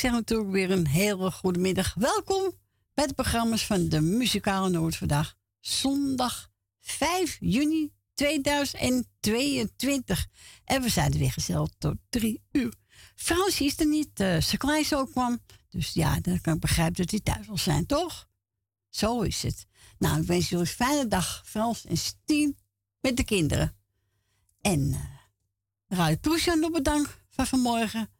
zeg natuurlijk weer een hele goede middag. Welkom bij de programma's van de Muzikale Noord vandaag. Zondag 5 juni 2022. En we zijn er weer gezellig tot drie uur. Frans is er niet, uh, zijn zo kwam. Dus ja, dan kan ik begrijpen dat hij thuis wil zijn, toch? Zo is het. Nou, ik wens jullie een fijne dag, Frans en Stien, met de kinderen. En uh, Radio Toesje nog bedankt van vanmorgen.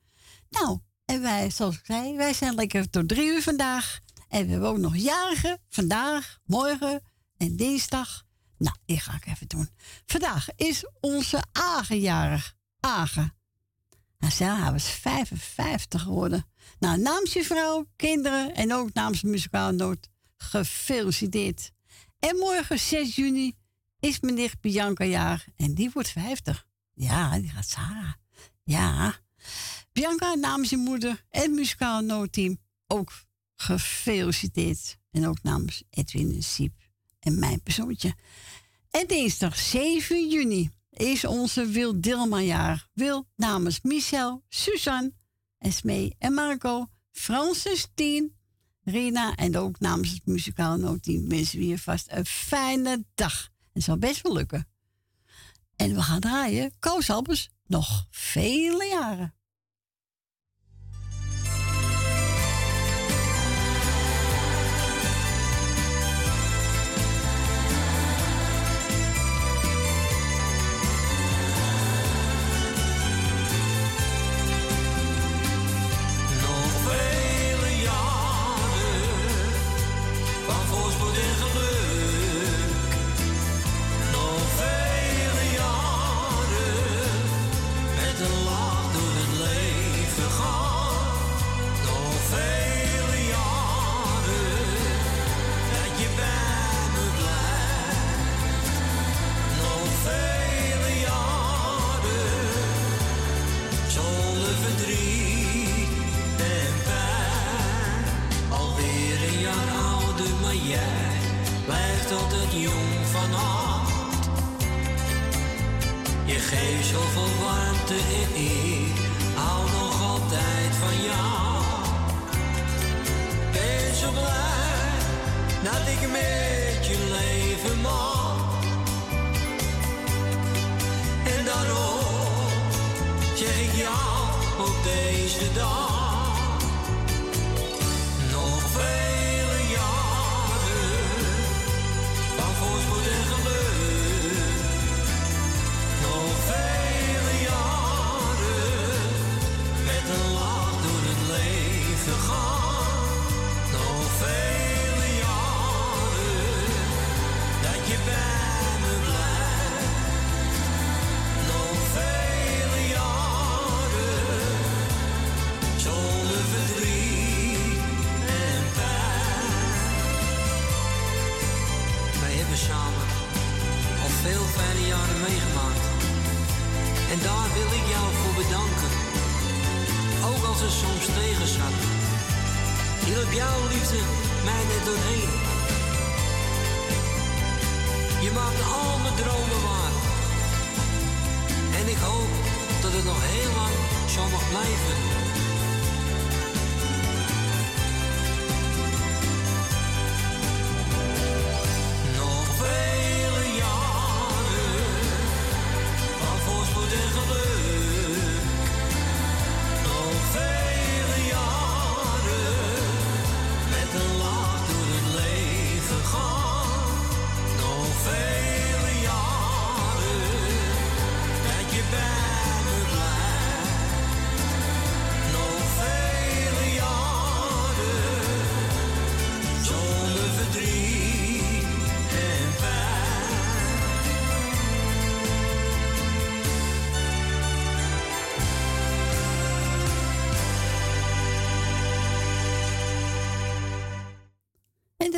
Nou, en wij, zoals ik zei, wij zijn lekker tot drie uur vandaag. En we hebben ook nog jarigen vandaag, morgen en dinsdag. Nou, die ga ik even doen. Vandaag is onze Agen jarig. Agen. Nou, zij was 55 geworden. Nou, namens je vrouw, kinderen en ook namens Muzikaal Noord, gefeliciteerd. En morgen, 6 juni, is mijn nicht Bianca jaar en die wordt 50. Ja, die gaat Sarah. Ja. Bianca namens je moeder en muzikaal noodteam ook gefeliciteerd. En ook namens Edwin en Siep en mijn persoontje. En dinsdag 7 juni is onze Wil Dilman jaar. Wil namens Michel, Suzanne, Esmee en Marco, Francis, Tien, Rina en ook namens het muzikaal noodteam wensen we je vast een fijne dag. Het zal best wel lukken. En we gaan draaien Koos nog vele jaren.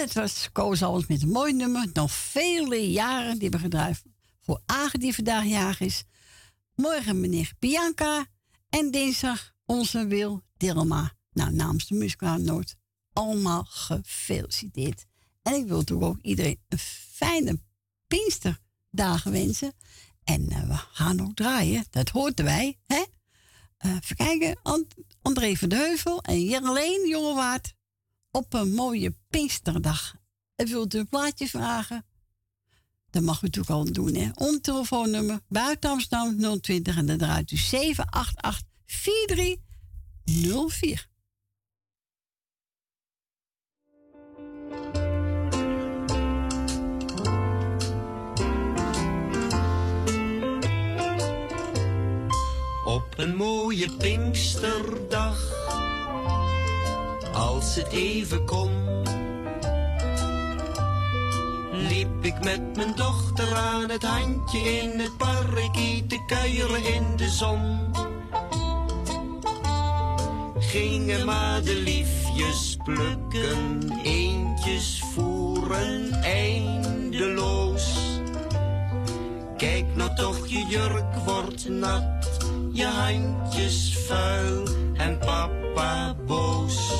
Het was koos alles met een mooi nummer. Nog vele jaren die we gedraaid voor Agen die vandaag jarig is. Morgen meneer Bianca. En dinsdag onze Wil Dilma. Nou, namens de. Allemaal gefeliciteerd. En ik wil natuurlijk ook iedereen een fijne Pinksterdagen wensen. En uh, we gaan ook draaien. Dat hoort erbij. Hè? Uh, even kijken. And André van de Heuvel en Jerleen Jongewaard. Op een mooie Pinksterdag. En wilt u een plaatje vragen? Dat mag u natuurlijk al doen. Hè? Om telefoonnummer buiten Amsterdam 020. En dan draait u 788 4304. Op een mooie Pinksterdag, als het even kon, liep ik met mijn dochter aan het handje in het park te kuieren in de zon. Gingen maar de liefjes plukken, eentjes voeren eindeloos. Kijk nou toch, je jurk wordt nat je handjes vuil en papa boos.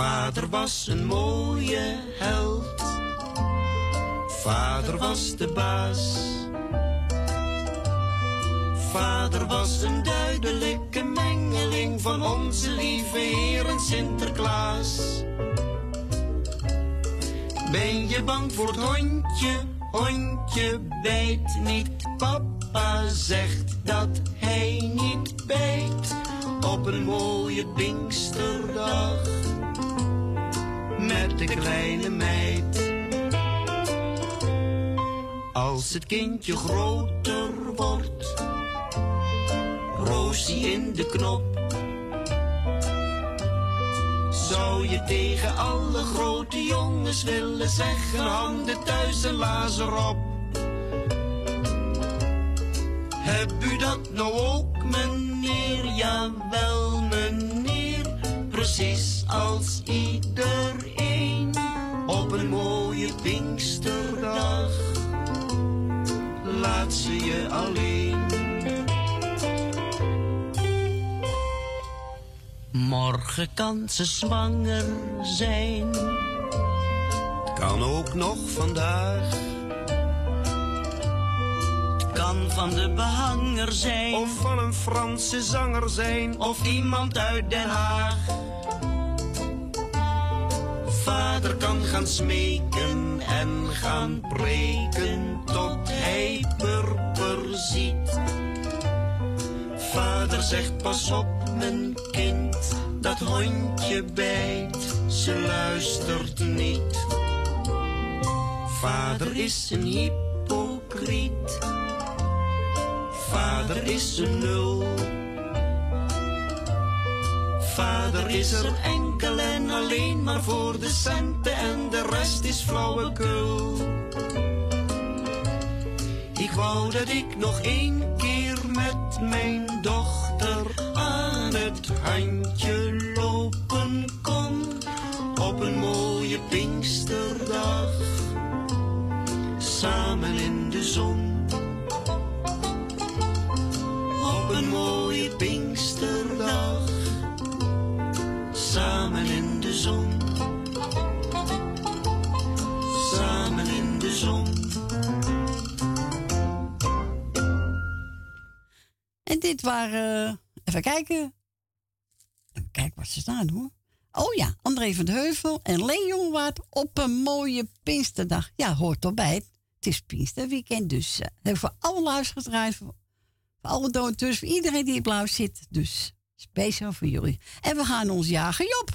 Vader was een mooie held, vader was de baas. Vader was een duidelijke mengeling van onze lieve Heer en Sinterklaas. Ben je bang voor het hondje? Hondje bijt niet, papa zegt dat hij niet bijt op een mooie Pinksterdag met de kleine meid. Als het kindje groter wordt, Roosie in de knop. Zou je tegen alle grote jongens willen zeggen, handen thuis en lazer op. Heb u dat nou ook, meneer? Jawel. Precies als iedereen op een mooie Pinksterdag. Laat ze je alleen. Morgen kan ze zwanger zijn. Kan ook nog vandaag kan van de behanger zijn. Of van een Franse zanger zijn. Of iemand uit Den Haag. Vader kan gaan smeken en gaan preken tot hij purper ziet. Vader zegt pas op mijn kind, dat hondje bijt, ze luistert niet. Vader is een hypocriet Vader is een nul. Vader is er enkel en alleen maar voor de centen en de rest is flauwekul. Ik wou dat ik nog één keer met mijn dochter aan het handje lopen kon op een mooie Pinksterdag, samen in de zon. Samen in de zon. Samen in de zon. En dit waren, even kijken. Even kijken wat ze staan hoor. Oh ja, André van de Heuvel en Leen op een mooie Pinksterdag. Ja, hoort erbij. Het is Pinksterweekend, dus uh, voor alle luisteraars voor alle donateurs, voor iedereen die in blauw zit. Dus speciaal voor jullie. En we gaan ons jagen, Job.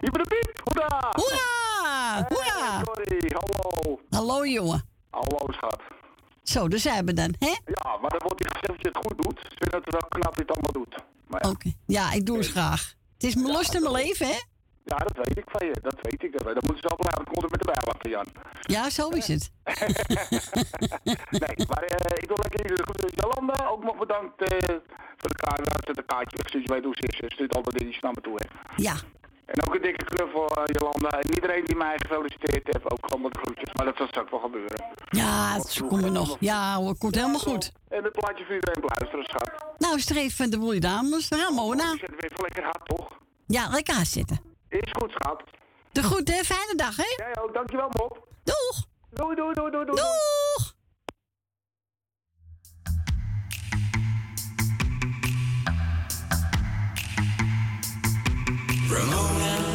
Piep, hoera! Hoera! Hoera! Sorry, hallo. Hallo, jongen. Hallo, schat. Zo, daar zijn we dan, hè? Ja, maar dan wordt hij gezegd dat je het goed doet. Ik vind het wel knap dat je het allemaal doet. Ja. Oké, ja, ik doe het graag. Het is mijn lust en mijn leven, hè? Ja, dat weet ik van je. Dat weet ik. Dat, dat moeten ze altijd maar het met de laten, Jan. Ja, zo is het. nee, maar uh, ik wil lekker jullie goed Jolanda ook nog bedankt uh, voor de kaart. Zet een kaartje je weet hoe ze is. Ze stuurt altijd die naar me toe. Hè. Ja. En ook een dikke knuffel, uh, Jolanda. En iedereen die mij gefeliciteerd heeft, ook gewoon met groetjes. Maar dat zal straks wel gebeuren. Ja, het komt er nog. Ja hoor, komt helemaal goed. En het plaatje voor iedereen beluisteren, schat. Nou, streef van de boelie dames, Ramona. Zit weer lekker hard, toch? Ja, lekker hard zitten. Is goed, schat. De groeten, fijne dag, hè? Jij ook, dankjewel, Bob. Doeg! Doei, doei, doei, doei, doei. Doeg! Ramona,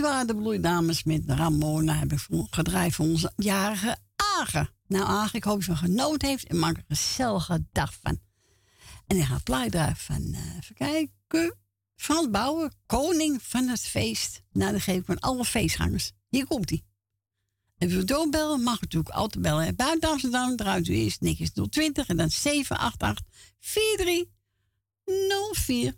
Waren de bloeidames met Ramona. Heb ik gedraaid voor onze jarige Agen. Nou, Agen, ik hoop dat ze genoten heeft en maak er een gezellige dag van. En ik ga plaat van, eh, even kijken, Frans Bouwen, koning van het feest. Nou, dan geef ik aan alle feestgangers. Hier komt hij. En wil doorbellen, mag natuurlijk altijd bellen. Buiten Amsterdam draait u eerst niks 020 en dan 788 4304.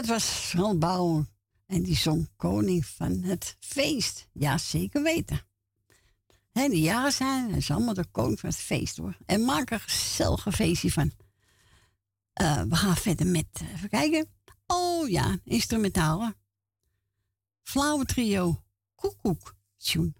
Dat was Frans Bauer. En die zong Koning van het Feest. Ja, zeker weten. En de jaren zijn, is allemaal de koning van het feest hoor. En maak er een gezellige feestje van. Eh, we gaan verder met, eh, even kijken. Oh ja, instrumentaal. Flauwe trio, koekoek, tune.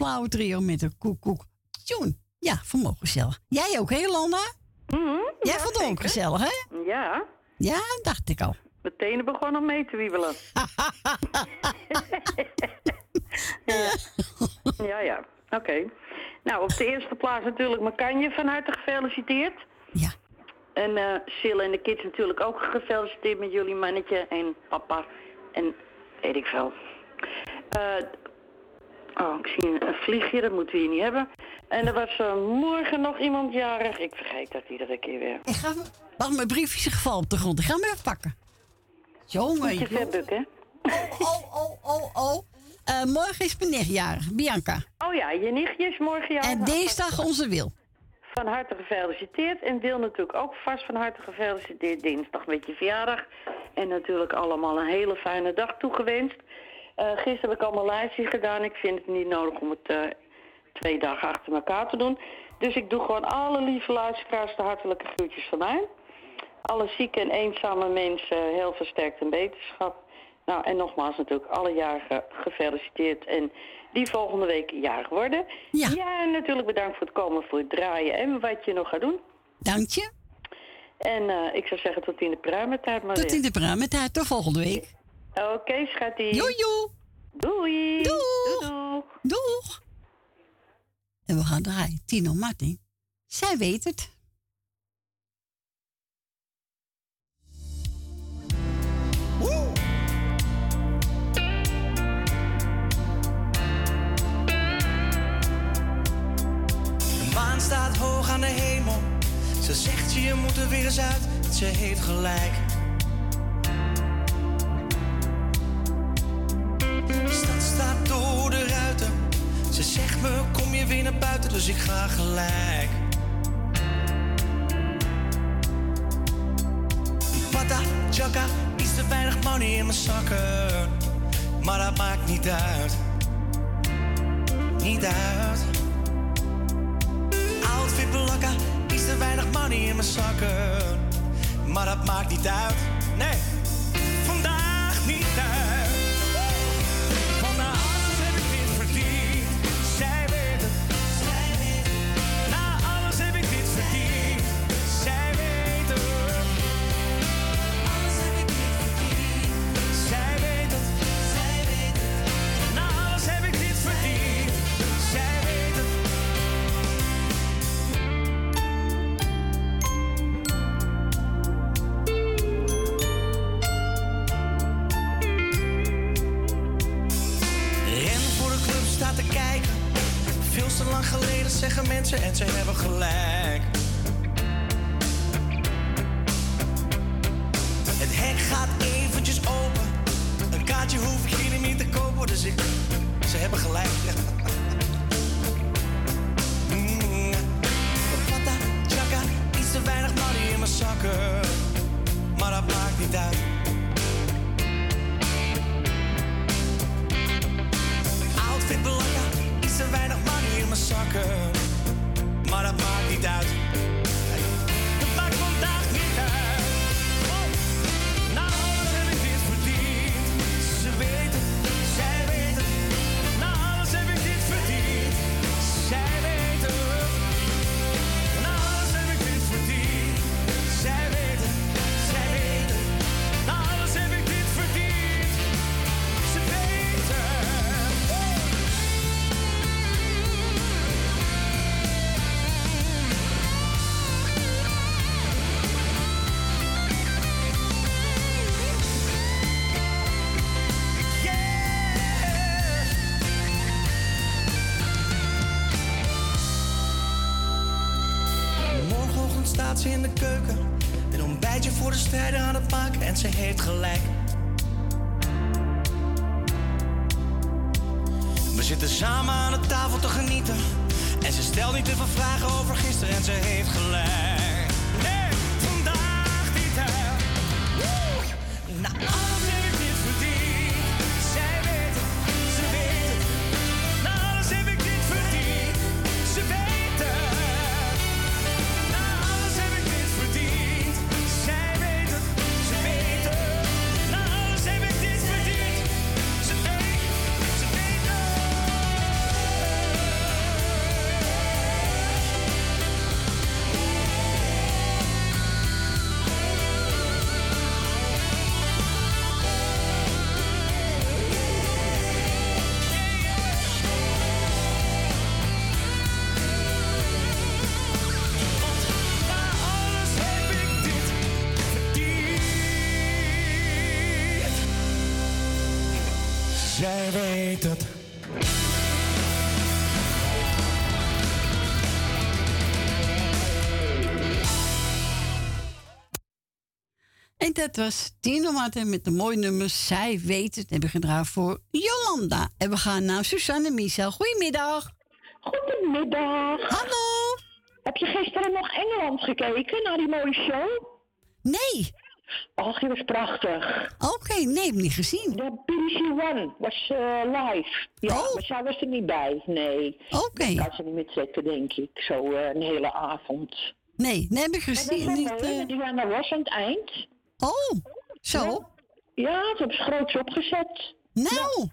Flauwe trio met de koekoek. Tjoen. Ja, vermogen gezellig. Jij ook, hè, Jolanda? Mhm, Jij ja, vond het ook gezellig, hè? Ja, Ja, dacht ik al. mijn tenen begonnen mee te wiebelen. ja, ja. ja. Oké. Nou, op de eerste plaats natuurlijk Makanje van harte gefeliciteerd. Ja. En eh Sil en de kids natuurlijk ook gefeliciteerd met jullie mannetje en papa. En weet ik veel. Eh, oh, ik zie een, een vliegje, dat moeten we hier niet hebben. En er was eh, morgen nog iemand jarig. Ik vergeet dat iedere keer weer. Ik ga... Wacht, mijn briefje is gevallen op de grond. Ik ga hem even pakken. Jongen, je ver bukken. Oh, oh, oh, oh. Eh, morgen is mijn nichtjarig, Bianca. Oh ja, je nichtje is morgen jarig. En dinsdag onze Wil. Van harte gefeliciteerd. En Wil natuurlijk ook vast van harte gefeliciteerd. Dinsdag met je verjaardag. En natuurlijk allemaal een hele fijne dag toegewenst. Eh gisteren heb ik allemaal lijstjes gedaan. Ik vind het niet nodig om het eh, twee dagen achter elkaar te doen. Dus ik doe gewoon alle lieve luisteraars de hartelijke groetjes van mij. Alle zieke en eenzame mensen heel versterkt en beterschap. Nou, en nogmaals natuurlijk alle jarigen gefeliciteerd. En die volgende week jarig worden. Ja. en natuurlijk bedankt voor het komen, voor het draaien en wat je nog gaat doen. Dank je. En eh, ik zou zeggen tot in de pruimentijd maar Tot in de pruimentijd. Tot volgende week. Oké, okay, schatje. Doei, doei. Doei. Doeg. En we gaan draaien. Tino Martin. Zij weet het. De maan staat hoog aan de hemel. Ze zegt je moet er weer eens uit. Ze heeft gelijk. Me, kom je weer naar buiten, dus ik ga gelijk. Pata, chaka, iets te weinig money in mijn zakken. Maar dat maakt niet uit. Niet uit. Outfit belakka, iets te weinig money in mijn zakken. Maar dat maakt niet uit. Nee, dat was Tino Martin met de mooie nummers. Zij weet het. Hebben we gedraaid voor Jolanda. En we gaan naar Suzanne Michel. Goedemiddag. Goedemiddag. Hallo. Heb je gisteren nog Engeland gekeken, naar die mooie show? Nee. Och, die was prachtig. Oké, nee, heb ik niet gezien. De BBC One was eh, live. Ja, Oh. maar zij was er niet bij, nee. Oké. Ik kan ze niet meer zetten, denk ik. Zo eh, een hele avond. Nee, nee, heb ik dat gezien. was Niet, met Diana Ross aan het eind. Oh, zo. Ja, het hebben ze groots opgezet. Nou,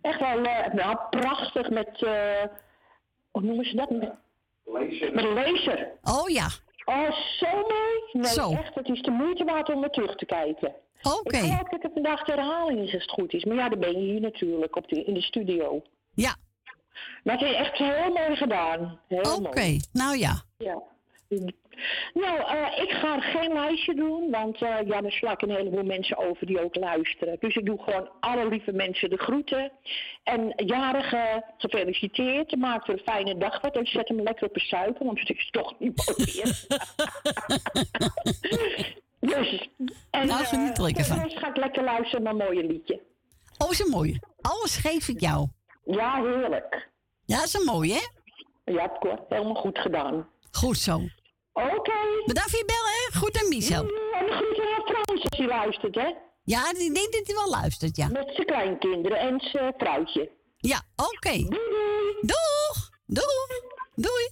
Echt wel, eh, nou, prachtig met, eh hoe noemen ze dat? Met, met een laser. oh ja. Oh, zo mooi. Nee, Zo. echt, het is de moeite waard om er terug te kijken. Oké. Ik geloof dat het vandaag de herhaling is als het goed is. Maar ja, dan ben je hier natuurlijk op de, in de studio. Ja, Maar het is echt heel mooi gedaan. Heel oké. Nou ja. Ja. Nou, eh, ik ga geen lijstje doen, want eh, ja, dan sla ik een heleboel mensen over die ook luisteren. Dus ik doe gewoon alle lieve mensen de groeten. En jarigen gefeliciteerd, maak er een fijne dag van en zet hem lekker op een suiker, want het is toch niet meer. dus, en, Nou, geniet er rest ga ik lekker luisteren naar een mooie liedje. Oh, is een mooie. Alles geef ik jou. Ja, heerlijk. Ja, is een mooie, hè? Ja, Cor, helemaal goed gedaan. Goed zo. Oké. Bedankt voor je bellen, hè? Goed aan Michel. En de groeten aan Frans als hij luistert, hè? Ja, ik denk dat hij wel luistert, ja. Met zijn kleinkinderen en zijn vrouwtje. Ja, oké. Doeg! Doeg! Doei!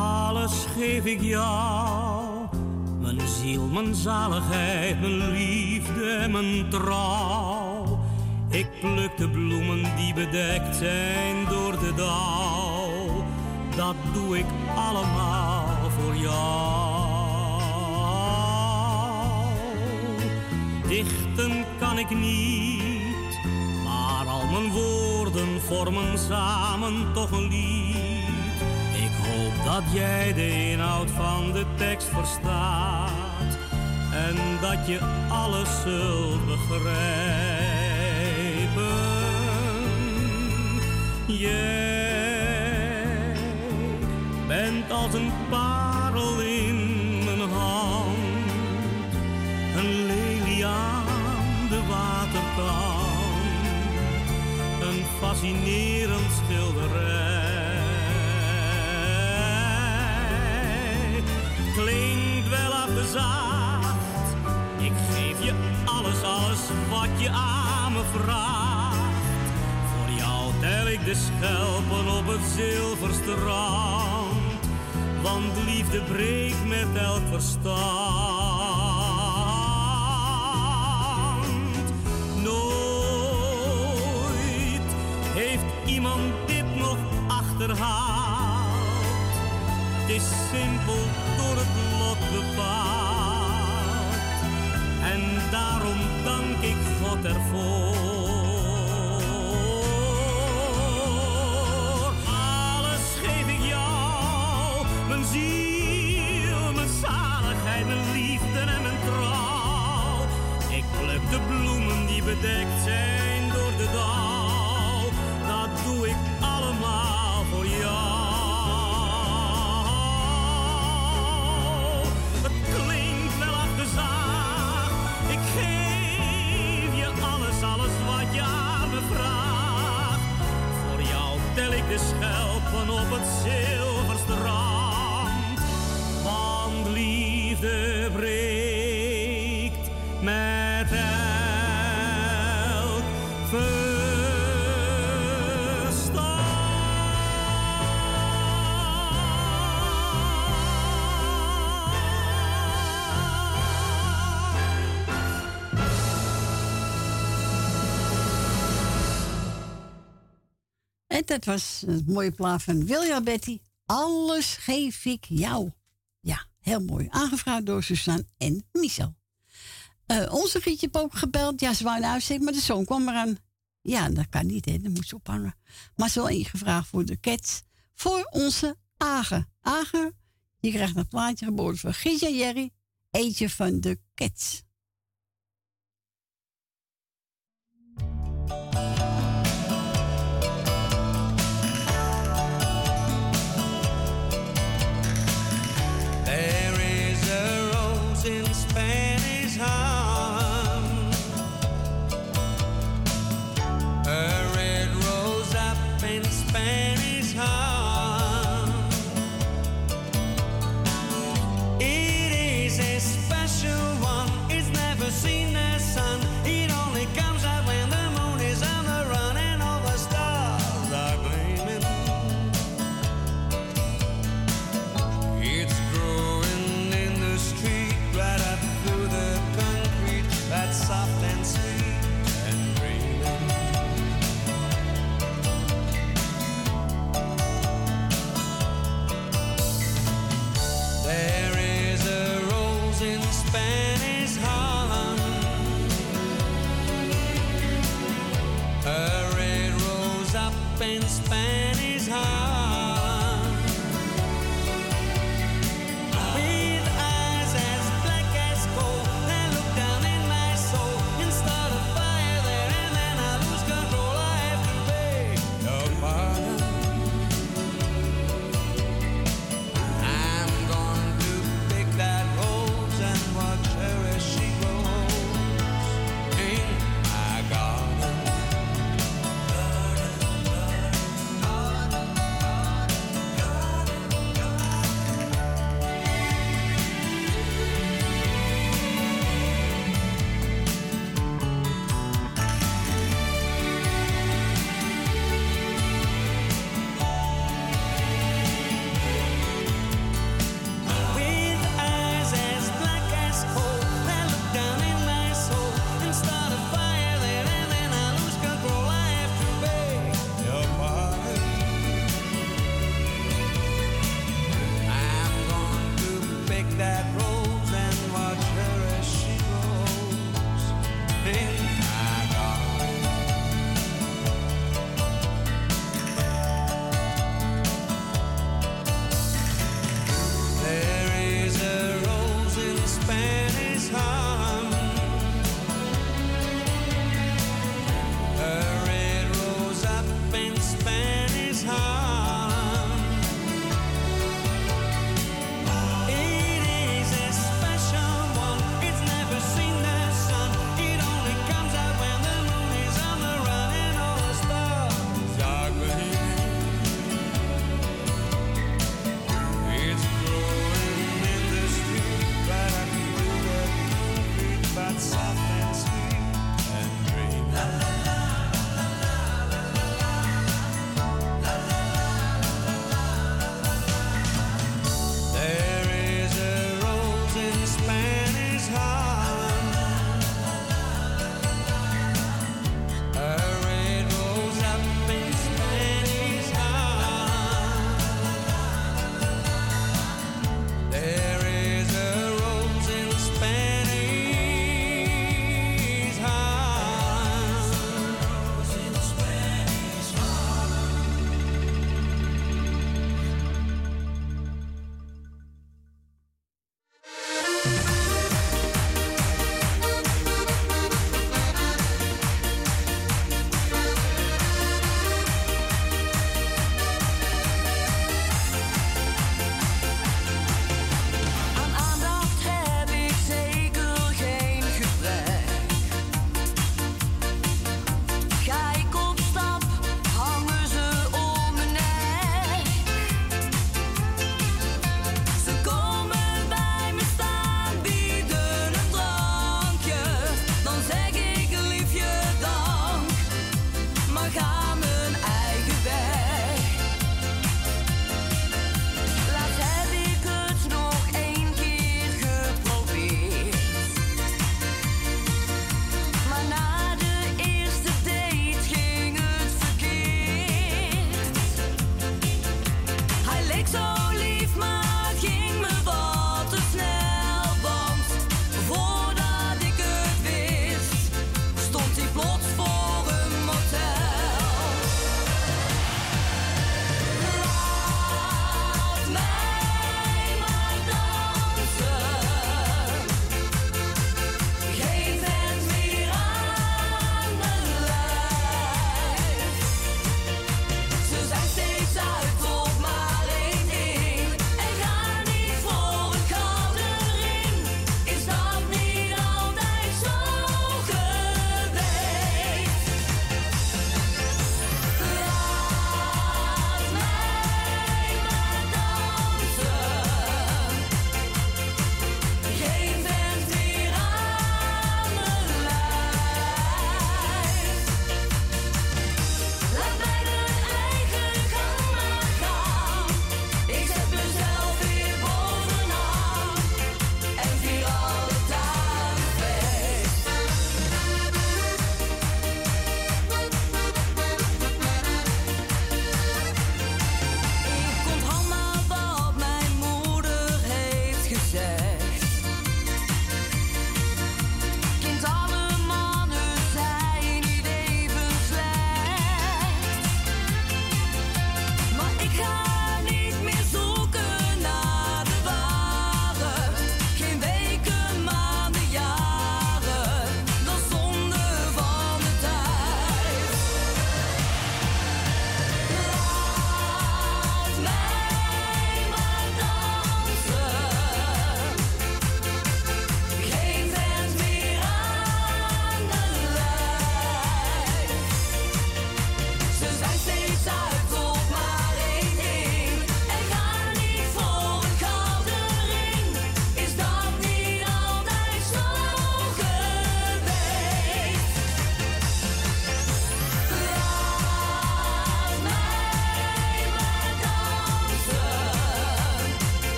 Alles geef ik jou, mijn ziel, mijn zaligheid, mijn liefde mijn trouw. Ik pluk de bloemen die bedekt zijn door de dauw. Dat doe ik allemaal voor jou. Dichten kan ik niet, maar al mijn woorden vormen samen toch een lied. Hoop dat jij de inhoud van de tekst verstaat en dat je alles zult begrijpen. Jij bent als een parel in mijn hand, een lelie aan de waterkant, een fascinerend ik geef je alles, alles wat je aan me vraagt. Voor jou tel ik de schelpen op het zilverstrand, want liefde breekt met elk verstand. Nooit heeft iemand dit nog achterhaald. Het is simpel door het En daarom dank ik God ervoor. Alles geef ik jou, mijn ziel, mijn zaligheid, mijn liefde en mijn trouw. Ik pluk de bloemen die bedekt zijn door de dauw. Schelpen dat was het mooie plaat van Wilja Betty. Alles geef ik jou. Ja, heel mooi. Aangevraagd door Suzanne en Michel. Eh, onze Gietje ook gebeld. Ja, ze wou een uitzending, maar de zoon kwam eraan. Ja, dat kan niet, hè. Dat moet ze ophangen. Maar ze wel ingevraagd voor de cats. Voor onze Agen. Agen, je krijgt een plaatje geboden van Gietje Jerry. Eentje van de cats.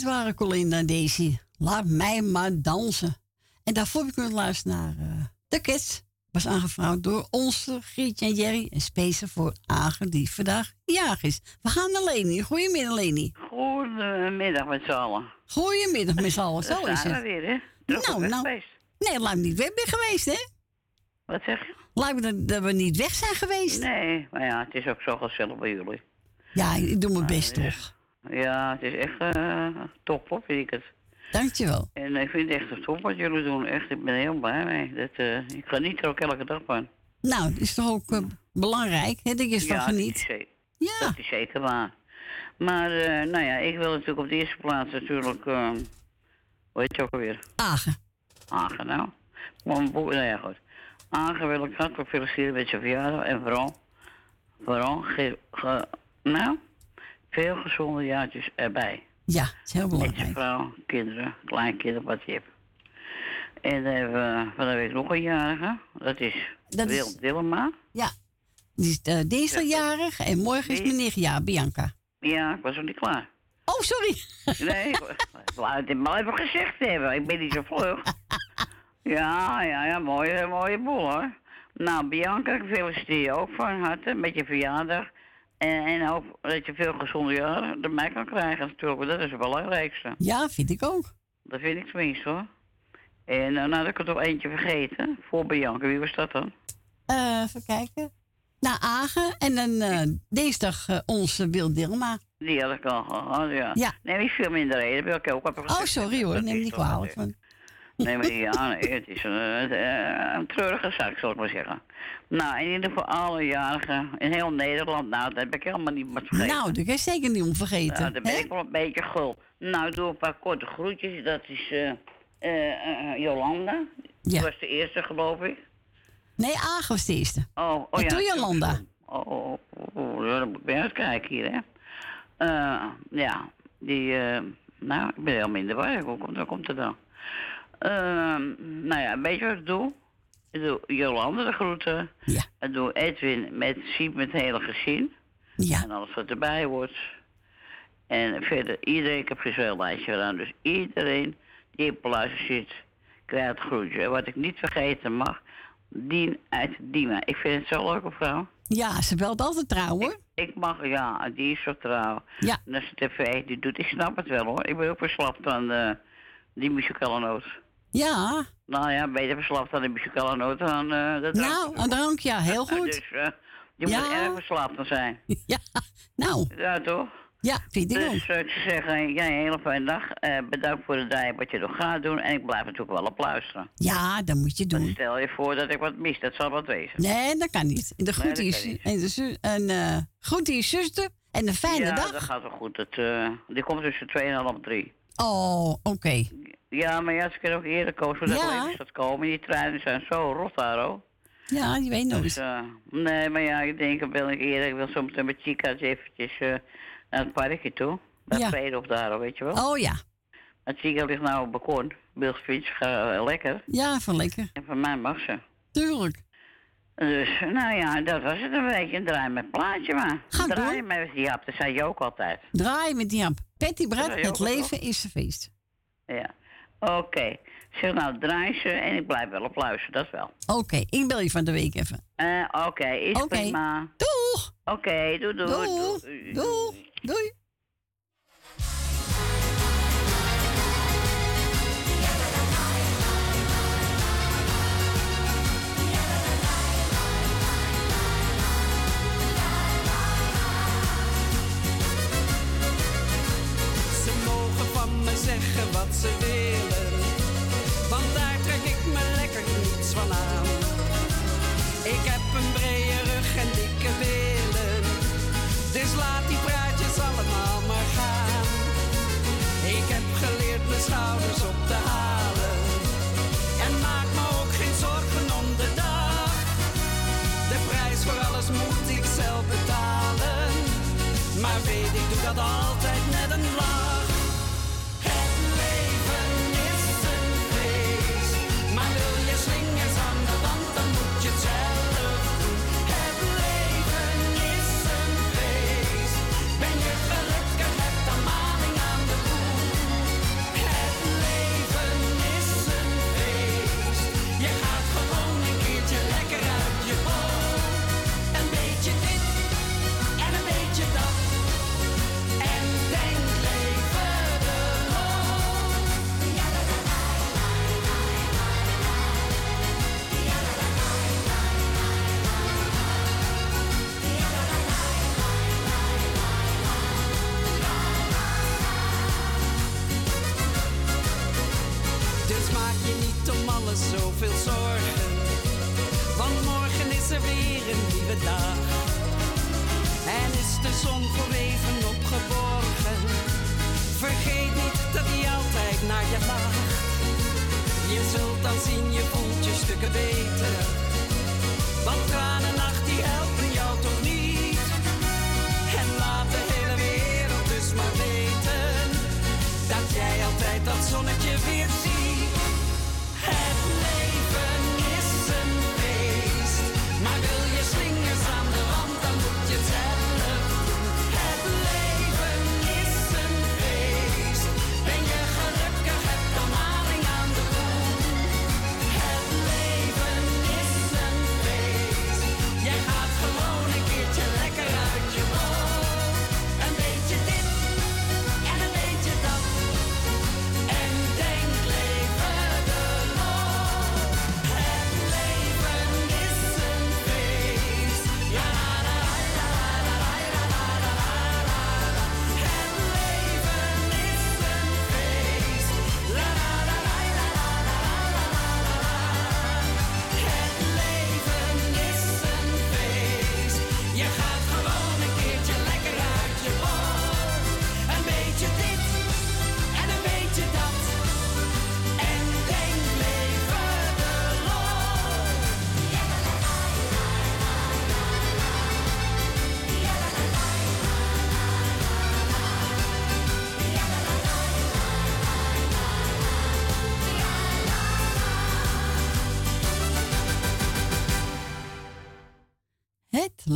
Dit waren Colinda en Daisy. Laat mij maar dansen. En daarvoor heb ik kunnen luisteren naar eh, de Kids. Was aangevraagd door onze Grietje en Jerry. En speciaal voor Agen die vandaag jarig is. We gaan naar Leni. Goedemiddag Leni. Goedemiddag met z'n allen. Goedemiddag met z'n allen. Zo is zijn we het. weer, hè? Nou, nou. geweest. Nee, me niet weg ben geweest, hè? Wat zeg je? Lijkt me dat, dat we niet weg zijn geweest. Nee, maar ja, het is ook zo gezellig bij jullie. Ja, ik doe mijn best toch. Ja, het is echt eh top, hoor, vind ik het. Dankjewel. En ik vind het echt top wat jullie doen. Echt, ik ben heel blij mee. Dat, eh, ik geniet er ook elke dag van. Nou, dat is toch ook eh, belangrijk, hè? Dat je ervan ja, dat is, geniet. zeker, Ja. dat is zeker waar. Maar, nou ja, ik wil natuurlijk op de eerste plaats natuurlijk... eh, hoe heet je ook alweer? Agen. Agen, nou. Maar, nou ja, goed. Agen wil ik hartelijk feliciteren met zijn verjaardag. En vooral, vooral, ge, ge- nou, veel gezonde jaartjes erbij. Ja, dat is heel Met je belangrijk. vrouw, kinderen, kleinkinderen, wat je hebt. En dan hebben we van de week nog een jarige. Dat is Dat is- Wil Dillema. Ja. Die is uh, dinsdagjarig en morgen is meneer ja, Bianca. Ja, ik was nog niet klaar. Oh, sorry. Nee, wou het maar even gezegd hebben. Ik ben niet zo vlug. Ja, ja, ja, mooie, mooie boel hoor. Nou, Bianca, ik feliciteer je ook van harte met je verjaardag. En, en ook dat je veel gezonde jaren erbij kan krijgen natuurlijk. Dat is het belangrijkste. Ja, vind ik ook. Dat vind ik tenminste hoor. En uh, nou, had ik er toch eentje vergeten. Voor Bianca, wie was dat dan? Eh, even kijken. Naar Agen en dan eh dinsdag eh, onze Wil Dilma. Die had ik al gehad, ja. Ja. Nee, niet veel minder reden. Heb ik ook al. Oh, sorry hoor, neem niet kwalijk. Nee, maar ja, nee, het is een, eh, een treurige zaak, zal ik maar zeggen. Nou, in ieder geval alle jarigen in heel Nederland. Nou, dat heb ik helemaal niet wat vergeten. Nou, dat je zeker niet om vergeten. Nou, dan ben ik wel een beetje gul. Nou, ik doe een paar korte groetjes. Dat is eh, eh, Jolanda. Die Ja. was de eerste, geloof ik. Nee, Agen was de eerste. Oh, oh En ja. toen Jolanda. Oh, oh, oh, oh, ja, dan moet ik bij uitkijken hier, hè. Ja, die, nou, ik ben heel minder waar. Hoe komt, hoe komt het dan? Ehm, nou ja, weet je wat ik doe? Ik doe Jolanda de groeten. Ja. Ik doe Edwin met Siep met het hele gezin. Ja. En alles wat erbij wordt. En verder, iedereen, ik heb zo'n lijstje gedaan. Dus iedereen die op luister zit, krijgt groetje. En wat ik niet vergeten mag, Dien uit Diemen. Ik vind het zo leuk, vrouw. Ja, ze belt altijd trouw hoor. Ik mag, ja, die is zo trouw. Ja. En als ze tv die doet, ik snap het wel hoor. Ik ben ook verslaafd aan eh, die muzikale noot. Ja. Nou ja, beter verslaafd aan die muzikale noot dan eh dat Nou, een drank, ja, heel goed. Dus eh, je Ja. moet er erg verslaafd aan zijn. Ja, nou, Ja, toch? ja, vind ik. Dus eh, ik zou zeggen, jij een hele fijne dag. Eh, bedankt voor de draaien wat je nog gaat doen. En ik blijf natuurlijk wel op luisteren. Ja, dat moet je Maar doen. stel je voor dat ik wat mis, dat zal wat wezen. Nee, dat kan niet. En de groet is en de en groet je zuster en een fijne ja, dag. dat gaat wel goed. Eh, die komt tussen 2 en half 3. Oh, oké. Ja, maar ja, ze kunnen ook eerder komen, zodat Ja. ja. dat komen. Die treinen zijn zo rot daar, hoor. Ja, je weet nooit. Dus, eh, nee, maar ja, ik denk, ik wil ik eerder, ik wil soms met Chica's eventjes eh, naar het parkje toe. Bij Ja. Vrede of daar, weet je wel. Oh ja. Het Chica ligt nou op het balkon. Eh, lekker. Ja, van lekker. En van mij mag ze. Tuurlijk. Dus, nou ja, dat was het een beetje. Draai met plaatje, maar. Ga draai door. met die hap, dat zei je ook altijd. Draai met die hap. Patty je het leven is een feest. Ja. Oké. Zeg nou, draai ze en ik blijf wel op luisteren, dat wel. Oké, ik bel je van de week even. Eh, Oké, is prima. Doeg! Oké, doei doei. Doeg! doei. Doeg! Doei! Me zeggen wat ze willen,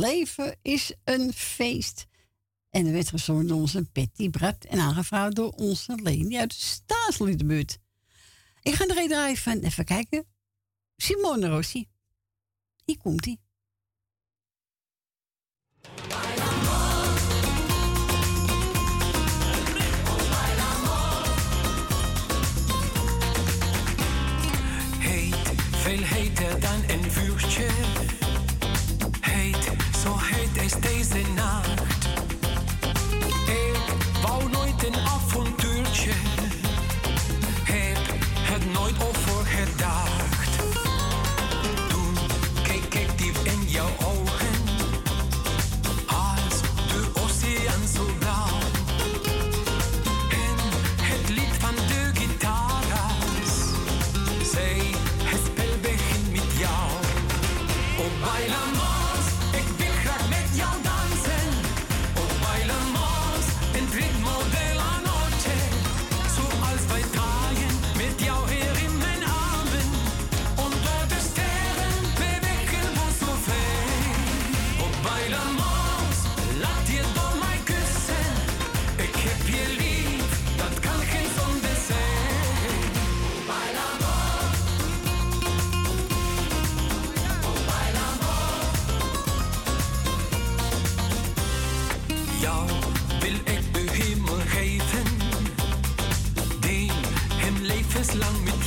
leven is een feest. En er werd gezongen door onze Betty Brat en aangevraagd door onze Leni uit de staatsliedenbuurt. Ik ga er even van, even kijken, Simone Rossi. Hier komt hij. Veel heter dan een.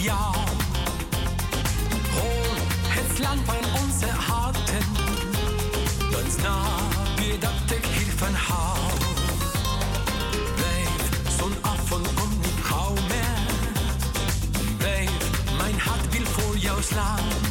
ja. Het land bij onze harten, dan snap je dat ik hiervan hou. Blijf zo'n af en kom niet gauw meer. Blijf, mijn hart wil voor jou slaan.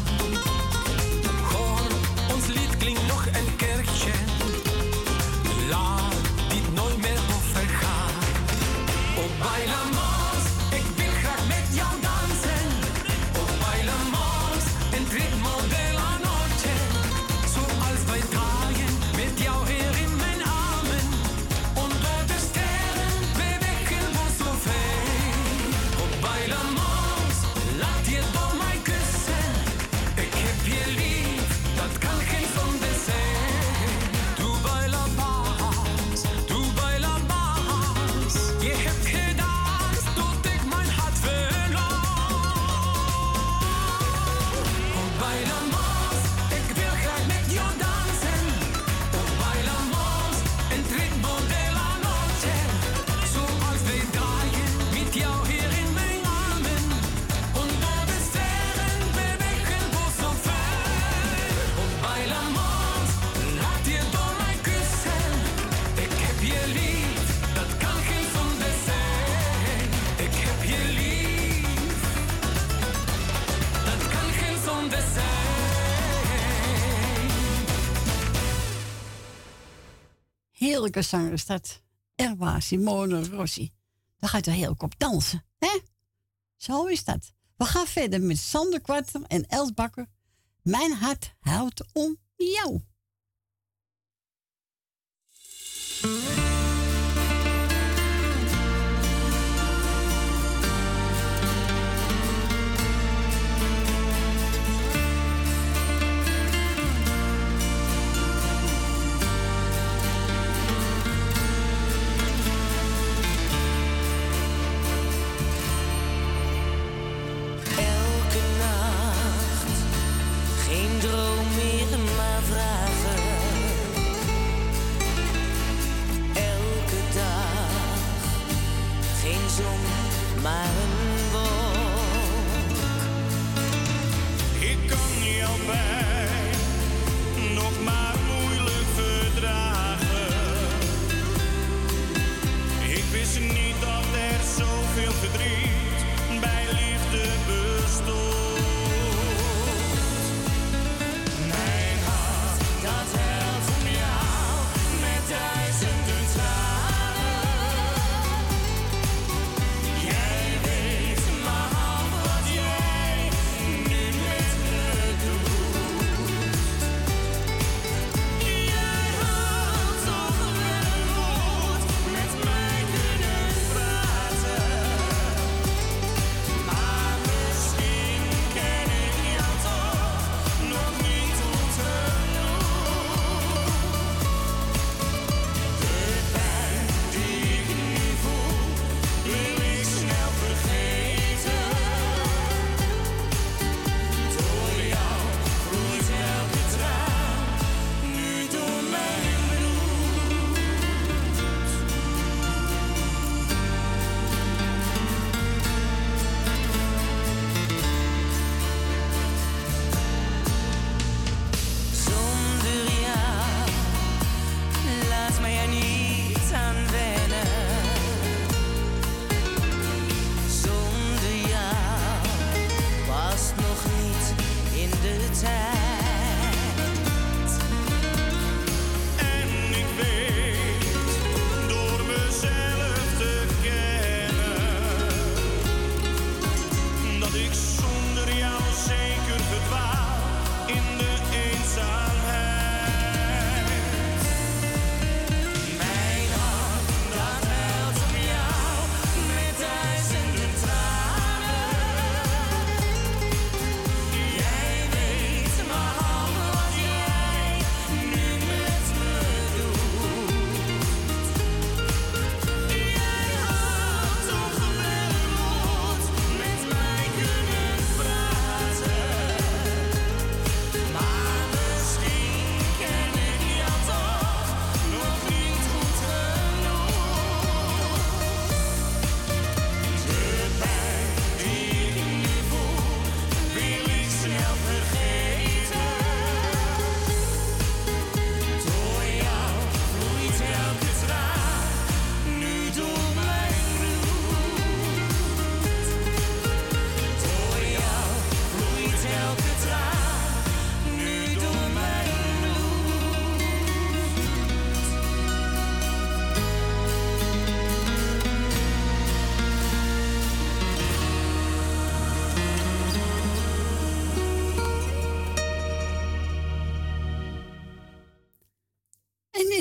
vrouwelijke zangers dat. Erwa, Simone, Rossi. Dan gaat er heel kop dansen. Hè? Zo is dat. We gaan verder met Sander Kwartem en Els Bakker. Mijn hart houdt om jou.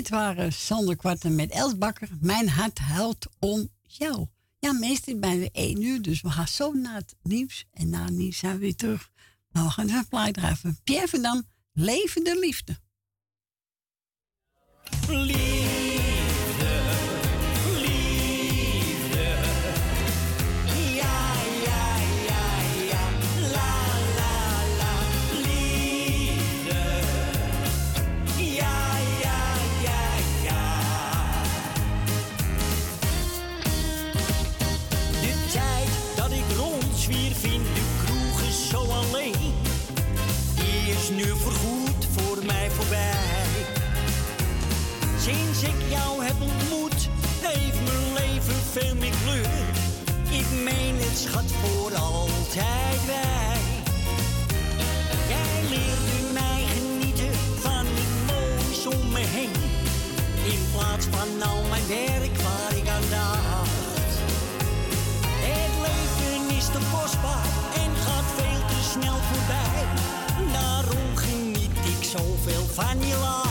Dit waren Sander Kwarten met Elsbakker. Mijn hart huilt om jou. Ja, meestal bijna we één uur, dus we gaan zo naar het nieuws. En na het zijn we weer terug. Maar we gaan even een. Pierre van Dam, Levende Liefde. nu voorgoed voor mij voorbij. Sinds ik jou heb ontmoet, heeft mijn leven veel meer kleur. Zoveel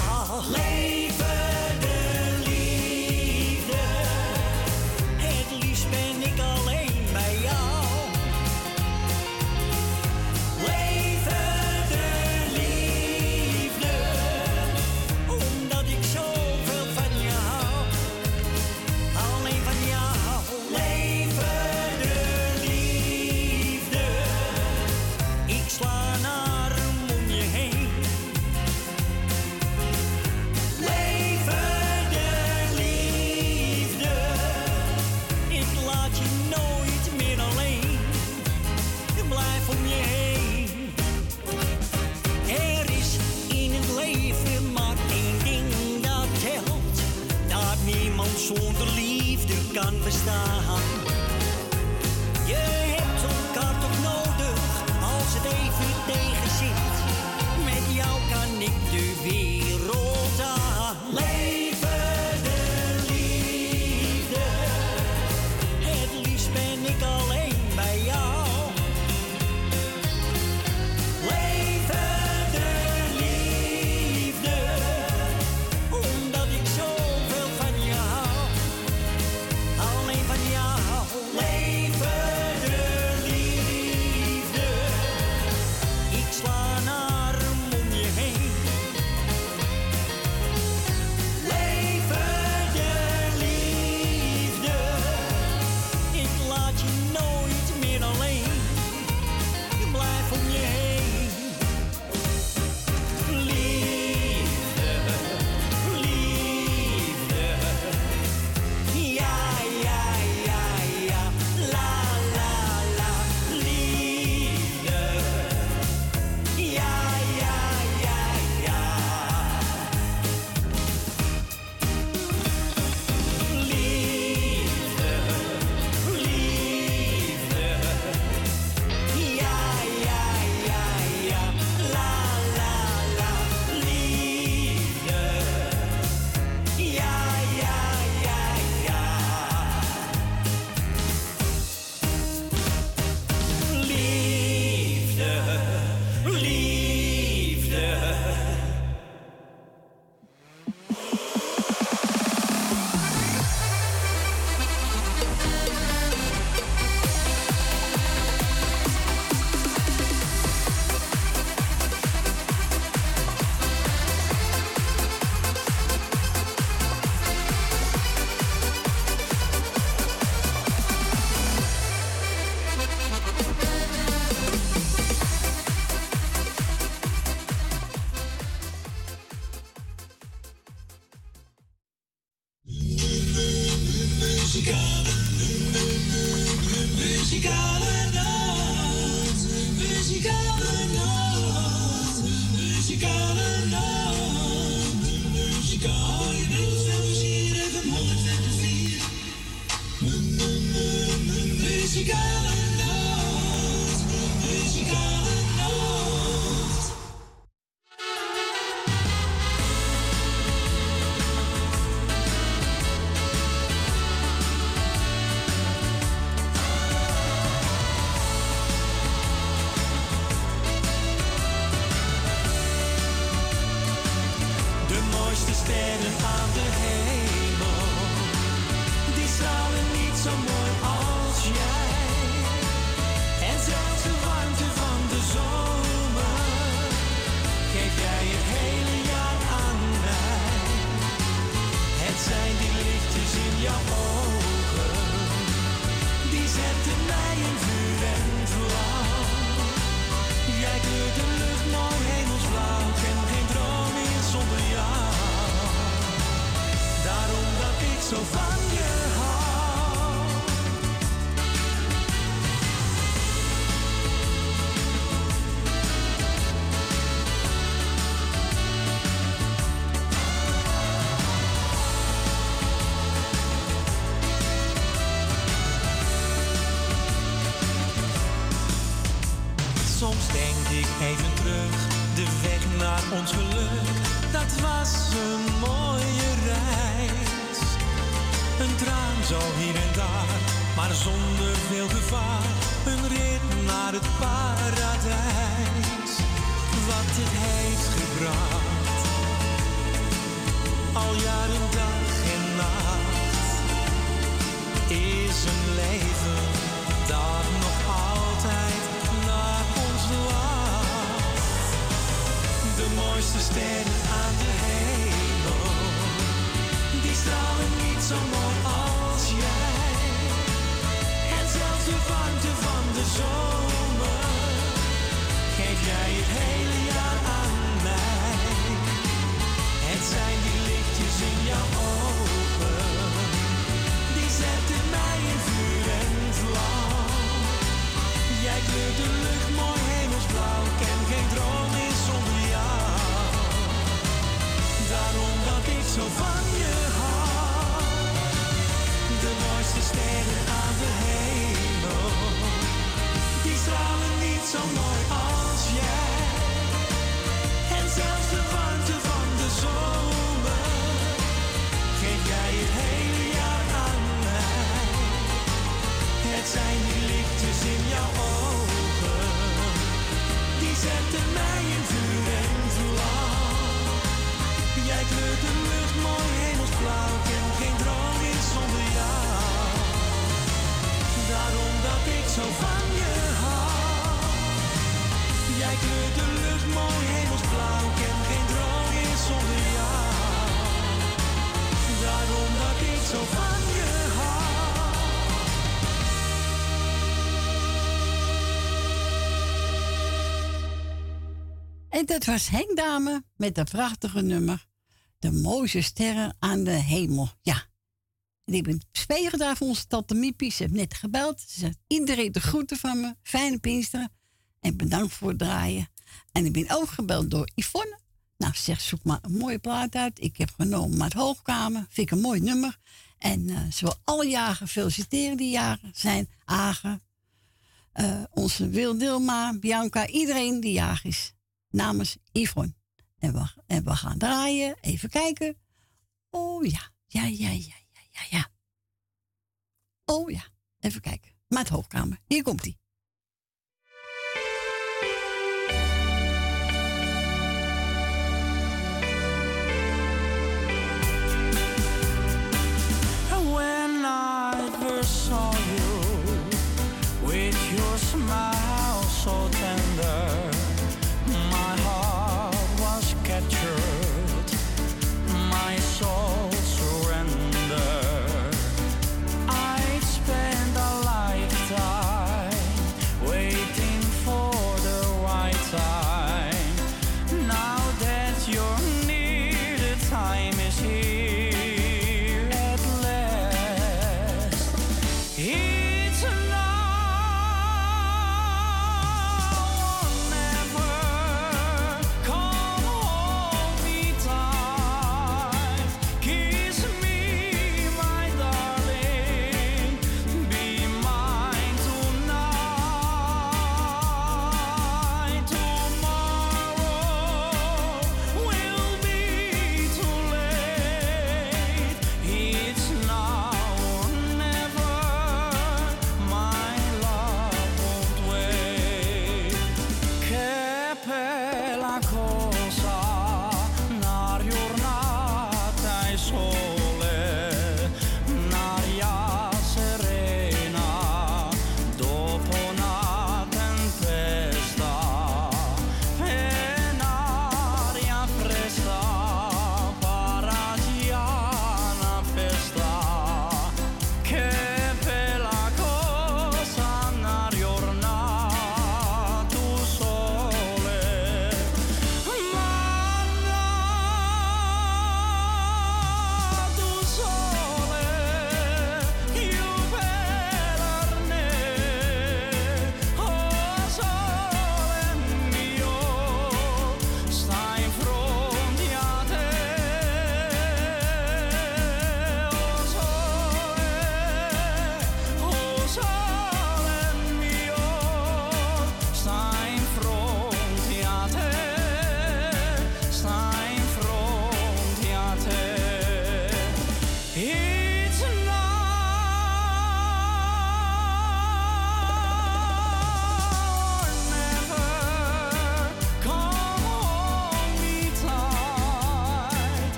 sterren aan de hemel, die stralen niet zo mooi als jij. En zelfs de warmte van de zomer geef jij het hele jaar aan mij. Het zijn die lichtjes in jouw ogen, die zetten mij in vuur en vlam. Jij kleurt de lucht mooi hemelsblauw, zo van je hou. De mooiste sterren aan de hemel, die stralen niet zo mooi als jij. En zelfs de warmte van de zomer, geef jij het hele jaar aan mij. Het zijn die lichtjes in jouw ogen, die zetten mij zo van je hou. Jij kleurt de lucht mooi hemelsblauw, ken geen droom is zonder jou. Daarom dat ik zo van je hou. En dat was Henk Dame met dat prachtige nummer. De mooiste sterren aan de hemel. Ja. Ik ben twee gedaan voor onze tante Miepie. Ze heeft net gebeld. Ze zegt iedereen de groeten van me. Fijne Pinksteren. En bedankt voor het draaien. En ik ben ook gebeld door Yvonne. Nou, ze zegt zoek maar een mooie plaat uit. Ik heb genomen maar hoogkamer. Vind ik een mooi nummer. En eh, ze wil alle jaren feliciteren die jaren zijn. Agen, eh, onze Wil Dilma, Bianca, iedereen die jarig is. Namens Yvonne. En we, en we gaan draaien. Even kijken. Oh ja, ja, ja, ja, ja, ja. Oh ja, even kijken. Maar het hoogkamer. Hier komt ie.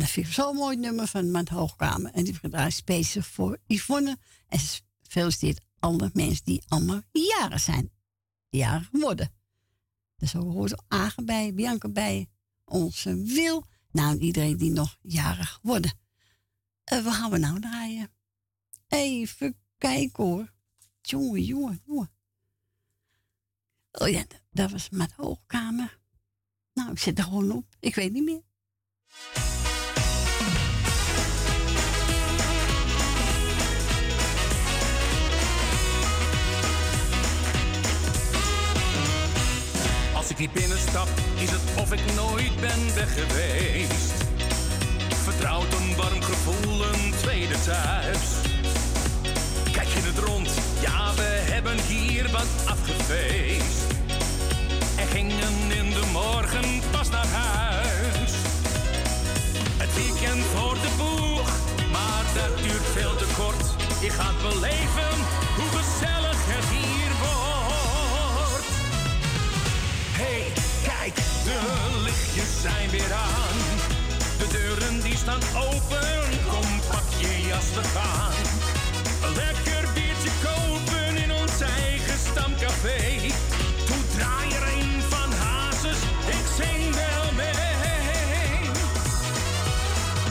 Dat vind ik zo'n mooi nummer van Maat Hoogkamer. En die gedraaid speciaal voor Yvonne. En ze feliciteert alle mensen die allemaal jaren zijn. Jarig worden. Dus zo hoort Agen bij, Bianca bij, onze Wil. Nou, en iedereen die nog jarig worden. Eh, wat gaan we nou draaien? Even kijken hoor. Jongen, jongen. Oh ja, dat- was Maat Hoogkamer. Nou, ik zit er gewoon op. Ik weet niet meer. Als ik hier binnenstap, is het of ik nooit ben weg geweest. Vertrouwd een warm gevoel, een tweede thuis. Kijk je het rond, ja, we hebben hier wat afgefeest. En gingen in de morgen pas naar huis. Het weekend voor de boeg, maar dat duurt veel te kort. Je gaat beleven staan open, kom pak je jas, we gaan. Lekker biertje kopen in ons eigen stamcafé. Toen draai er een van Hazes, ik zing wel mee.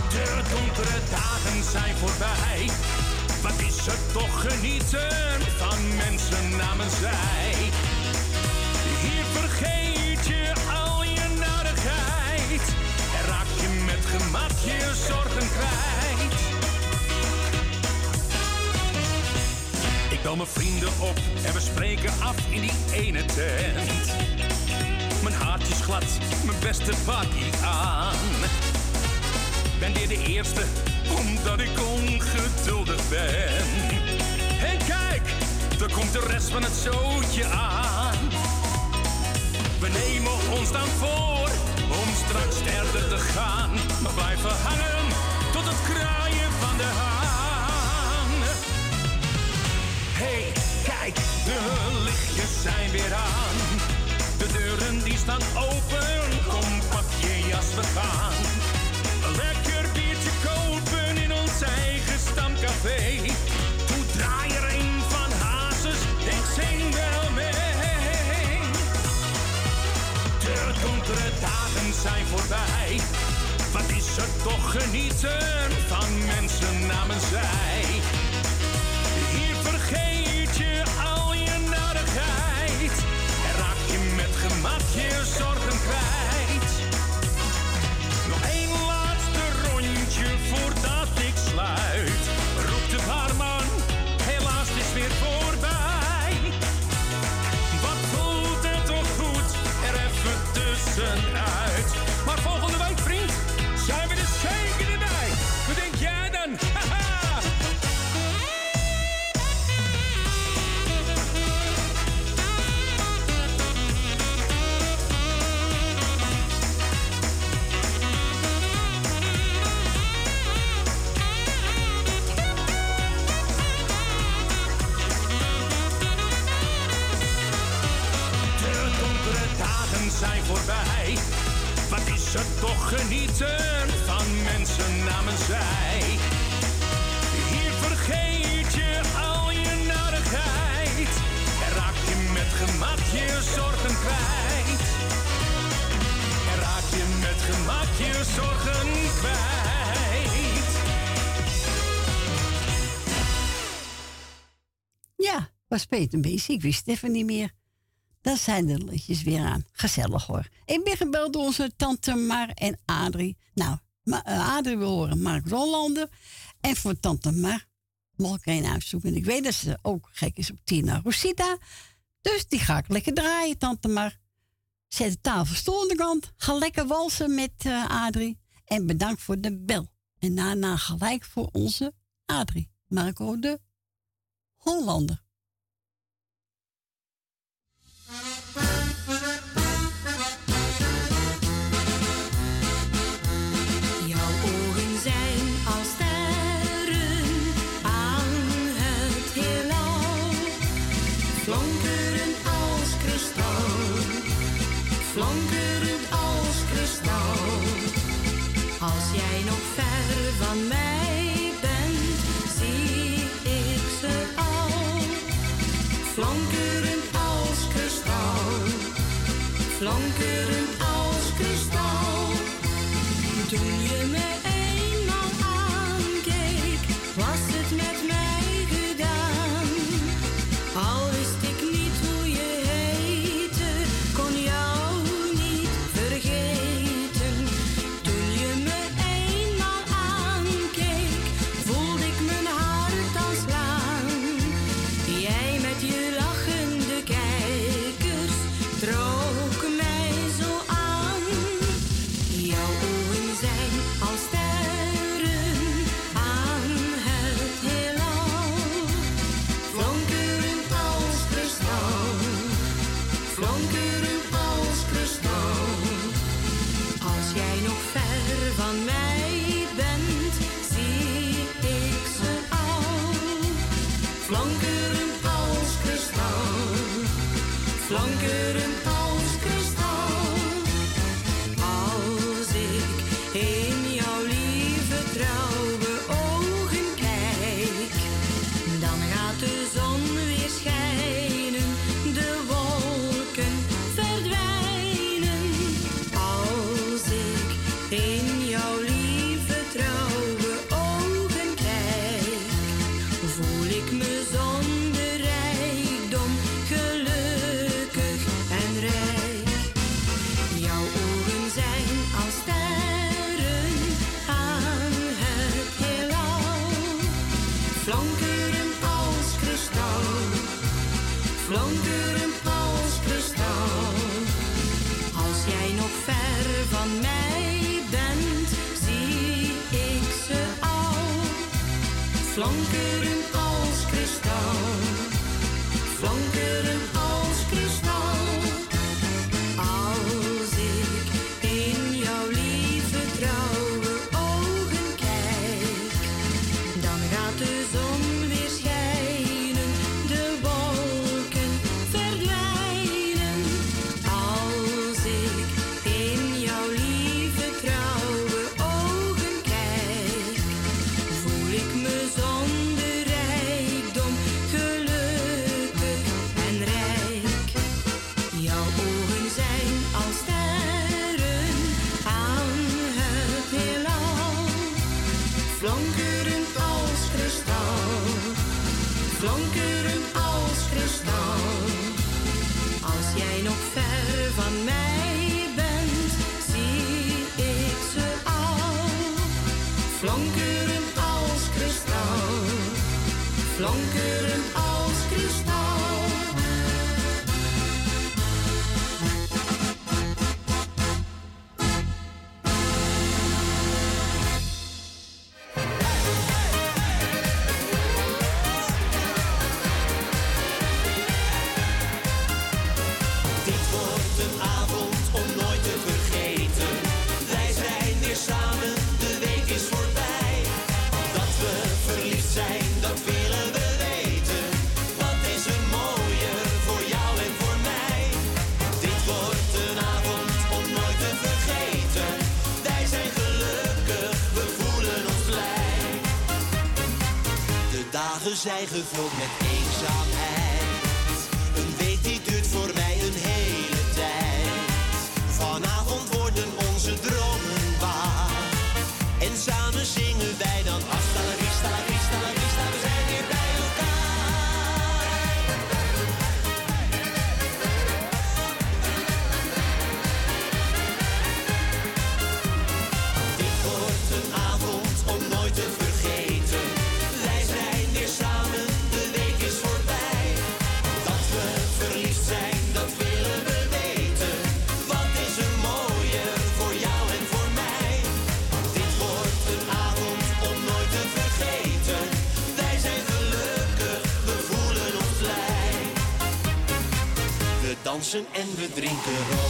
De donkere dagen zijn voorbij. Wat is er toch genieten van mensen namens zij. Je zorgen kwijt. Ik bel mijn vrienden op en we spreken af in die ene tent. Mijn hart is glad, mijn beste party aan. Ben weer de eerste, omdat ik ongeduldig ben. En kijk, er komt de rest van het zootje aan. We nemen ons dan voor straks verder te gaan. Maar blijven hangen tot het kraaien van de haan. Hey, kijk, de lichtjes zijn weer aan. De deuren die staan open, zijn voorbij. Wat is er toch genieten van mensen namens zij. Hier vergeet je toch genieten van mensen namens zij. Hier vergeet je al je narigheid. En raak je met gemak je zorgen kwijt. En raak je met gemak je zorgen kwijt. Ja, was Peter bezig. Ik wist even niet meer. Dan zijn de liedjes weer aan. Gezellig hoor. Ik ben gebeld door onze tante Mar en Adrie. Nou, eh, Adrie wil horen Mark Rollander. En voor tante Mar mag ik er een uitzoeken. Ik weet dat ze ook gek is op Tina Rosita. Dus die ga ik lekker draaien, tante Mar. Zet de tafel de kant. Ga lekker walsen met eh, Adrie. En bedankt voor de bel. En daarna gelijk voor onze Adrie. Marco de Hollander. Flankerend als kristal, flankerend als kristal. Toen je me is no te.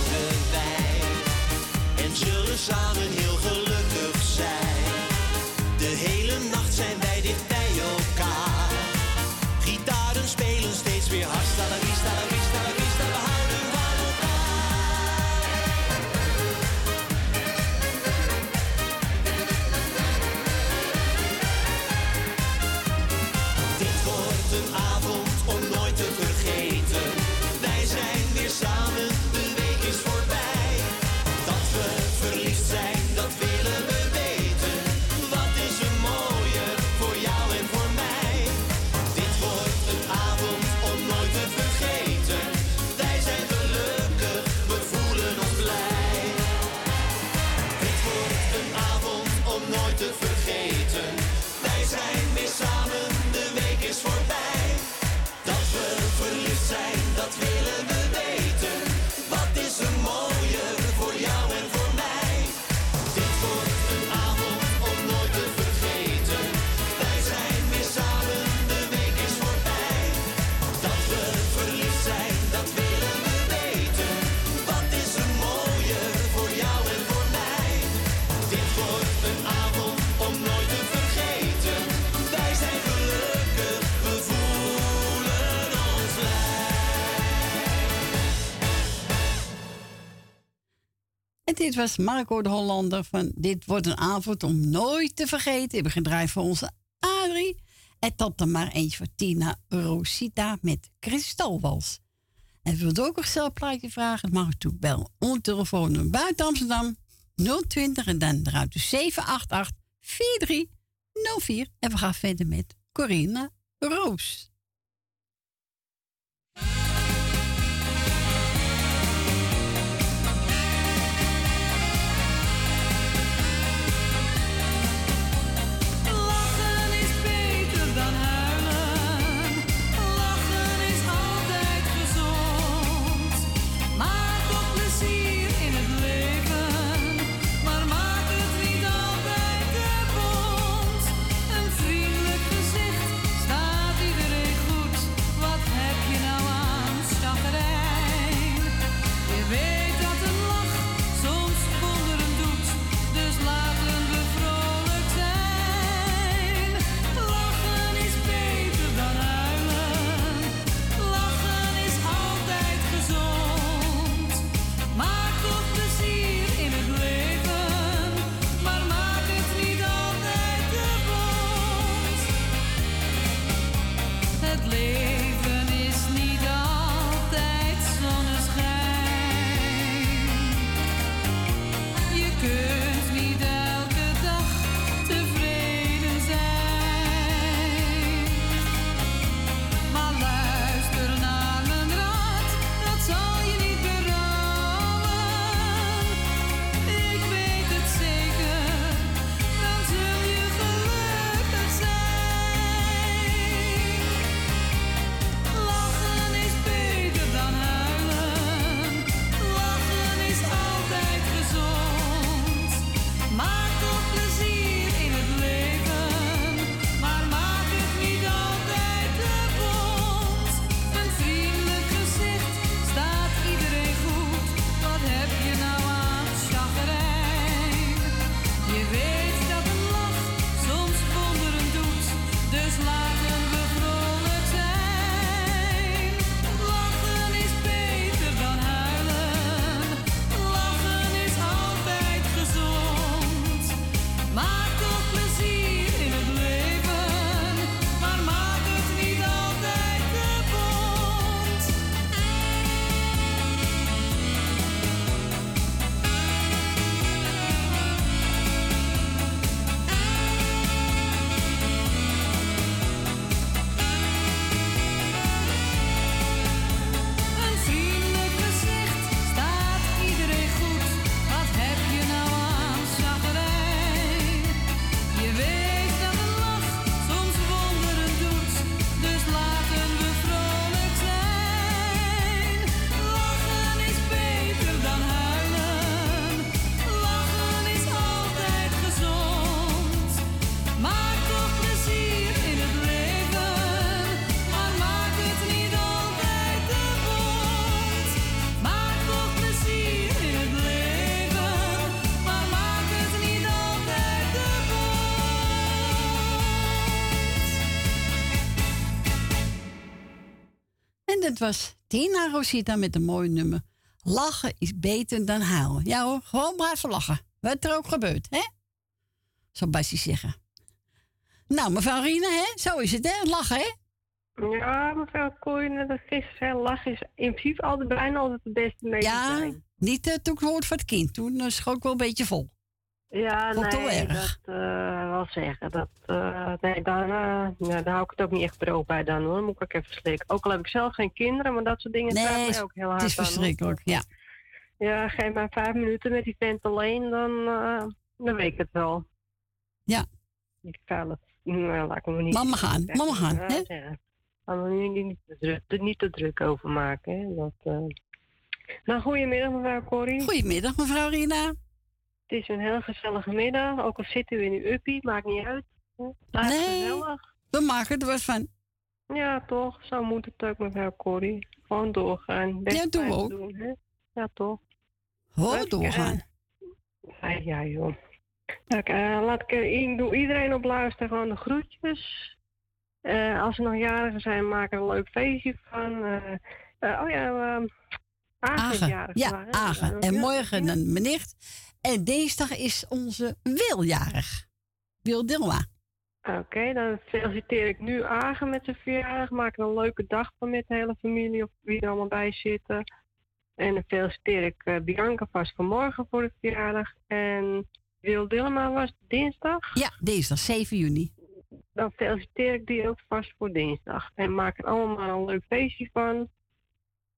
Dit was Marco de Hollander van Dit wordt een avond om nooit te vergeten. Hebben gedraaid voor onze Adrie. En tot er maar eentje voor Tina Rosita met Kristalwals. En wilt ook een stelplaatje vragen? Dan mag u toe bellen. Onze telefoonnummer buiten Amsterdam 020 en dan eruit de 788 4304. En we gaan verder met Corina Roos. Dat was Tina Rosita met een mooi nummer. Lachen is beter dan huilen. Ja hoor, gewoon blijven lachen. Wat er ook gebeurt, hè? Zou Bassie zeggen. Nou, mevrouw Rina, hè? Zo is het, hè? Lachen, hè? Ja, mevrouw Kooi, net als gisteren lachen is in principe altijd bijna altijd het beste medicijn. Ja, niet uh, toen ik het woord van het kind. Toen uh, schoot ik wel een beetje vol. Ja, Vond nee, dat eh wel zeggen. Dat, eh, nee, daar, eh, ja, daar hou ik het ook niet echt droog bij dan hoor. Moet ik ook even slikken. Ook al heb ik zelf geen kinderen, maar dat soort dingen Nee, mij ook heel hard het is aan, hoor. verschrikkelijk, ja. Ja, geef mij vijf minuten met die vent alleen, dan, dan weet ik het wel. Ja. Ik ga het, nou, laat ik me niet... Mama gaan, zeggen. mama gaan, Ja, hè? zeggen. Gaan we nu niet, te druk, niet te druk over maken, hè. Dat. Nou, goedemiddag mevrouw Corrie. Goedemiddag mevrouw Rina. Het is een heel gezellige middag, ook al zit u in uw uppie, maakt niet uit. Nee. gezellig. We maken er wat van. Ja, toch? Zo moet het ook, mevrouw Corrie. Gewoon doorgaan. Best Ja, doen we ook. doen, hè? Ja, toch? Gewoon doorgaan. Ja, ja joh. Kijk, eh, laat ik, er- ik doe iedereen op luisteren gewoon de groetjes. Eh, als er nog jarigen zijn, maak er een leuk feestje van. Eh, eh, oh ja, ehm, Agen Ja? Agen. En Ja, morgen dan mijn nicht. En dinsdag is onze Wiljarig. Wil Dilma. Oké, dan feliciteer ik nu Agen met zijn verjaardag. Maak er een leuke dag van met de hele familie of wie er allemaal bij zitten. En dan feliciteer ik eh, Bianca vast vanmorgen voor de verjaardag. En Wil Dilma was dinsdag? Ja, dinsdag 7 juni. Dan feliciteer ik die ook vast voor dinsdag. En maak er allemaal een leuk feestje van.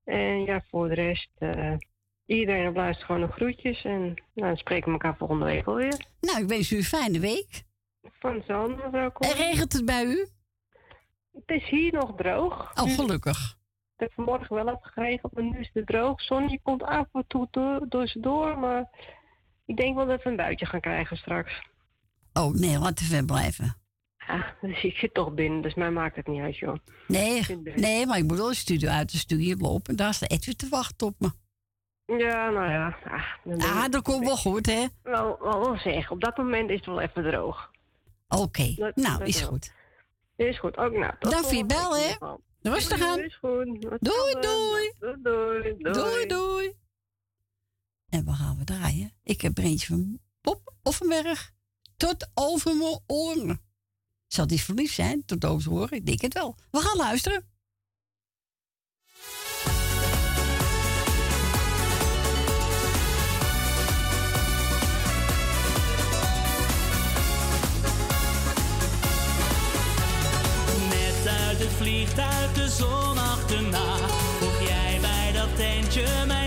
En ja, voor de rest, eh, iedereen blijft gewoon nog groetjes. En nou, dan spreken we elkaar volgende week alweer. Nou, ik wens u een fijne week. Van zon, mevrouw Kool. En regent het bij u? Het is hier nog droog. Oh, gelukkig. Het heeft vanmorgen wel geregeld, maar nu is het droog. Zonnetje komt af en toe door, door ze door, maar ik denk wel dat we een buitje gaan krijgen straks. Oh, nee, laat even blijven. Ja, dus ik zit toch binnen, dus mij maakt het niet uit, joh. Nee, nee, maar ik moet wel de studio uit de studio lopen. Daar staat Edwin te wachten op me. Ja, nou ja. Ah, Ah, dat komt wel goed, hè? Wel, wel, zeggen, op dat moment is het wel even droog. Oké, nou, dat is wel. goed. Is goed, ook nou. Dank voor je bel, hè? Rustig aan. Is goed. Doei, doei. Doei, doei. Doei, doei. En we gaan we draaien. Ik heb er eentje van Bob Offenberg. Tot over mijn oren. Zal die verliefd zijn? Tot over zijn oren? Ik denk het wel. We gaan luisteren. Net uit het vliegtuig de zon achterna Vroeg jij bij dat tentje mijn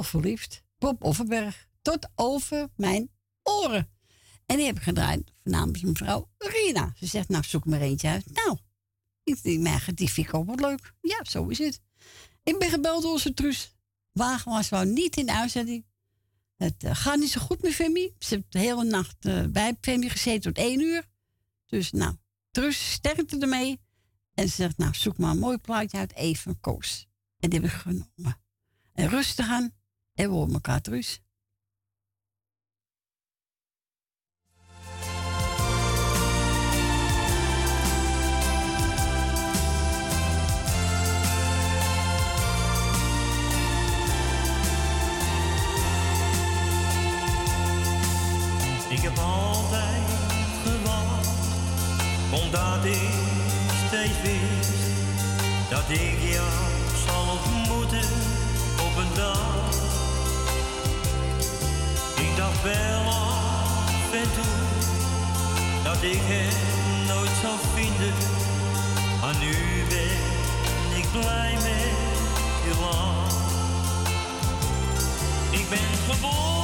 toch verliefd. Bob Offenberg. Tot over mijn oren. En die heb ik gedraaid namens mevrouw Rina. Ze zegt, nou, zoek maar eentje uit. Nou, ik denk, mij, die vind ik ook wat leuk. Ja, zo is het. Ik ben gebeld door onze Truus. Wagen was wel niet in uitzending. Het eh, gaat niet zo goed met Femi. Ze heeft de hele nacht eh, bij Femi gezeten tot één uur. Dus nou, Truus, sterkte ermee. En ze zegt, nou, zoek maar een mooi plaatje uit even Koos. En die heb ik genomen. En rustig aan. En we horen elkaar terug. Ik heb altijd gewacht, omdat ik ik hem nooit zou vinden, maar nu ben ik blij met je land. Ik ben geboren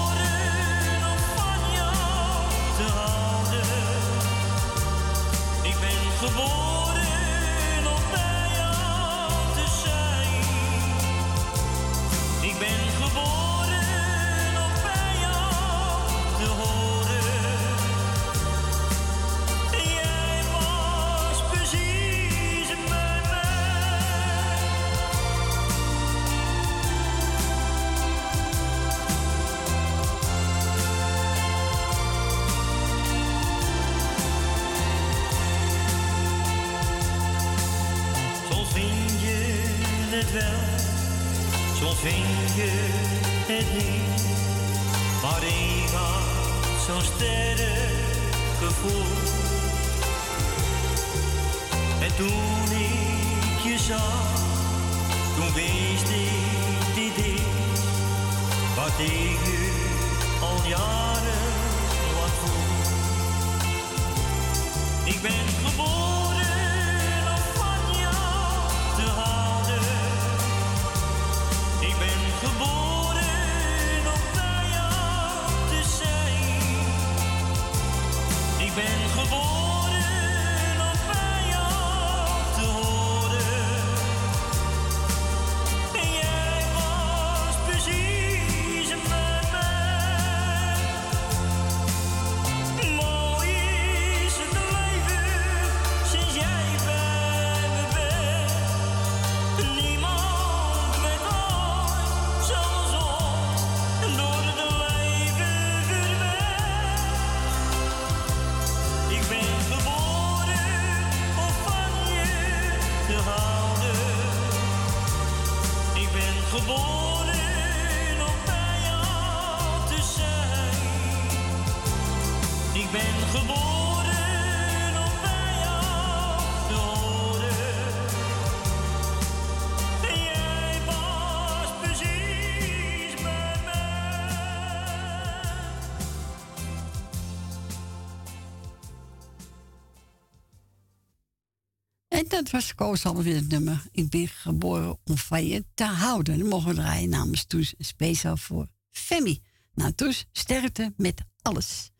het niet. Ik had zo'n sterk gevoel. En toen ik je zag, toen wist ik dit is wat ik nu al jaren lang voel. Ik ben geboren was Koos alweer het nummer. Ik ben geboren om van je te houden. Dat mogen we draaien namens Toes. Speciaal voor Femi. Nou, Toes, sterkte met alles.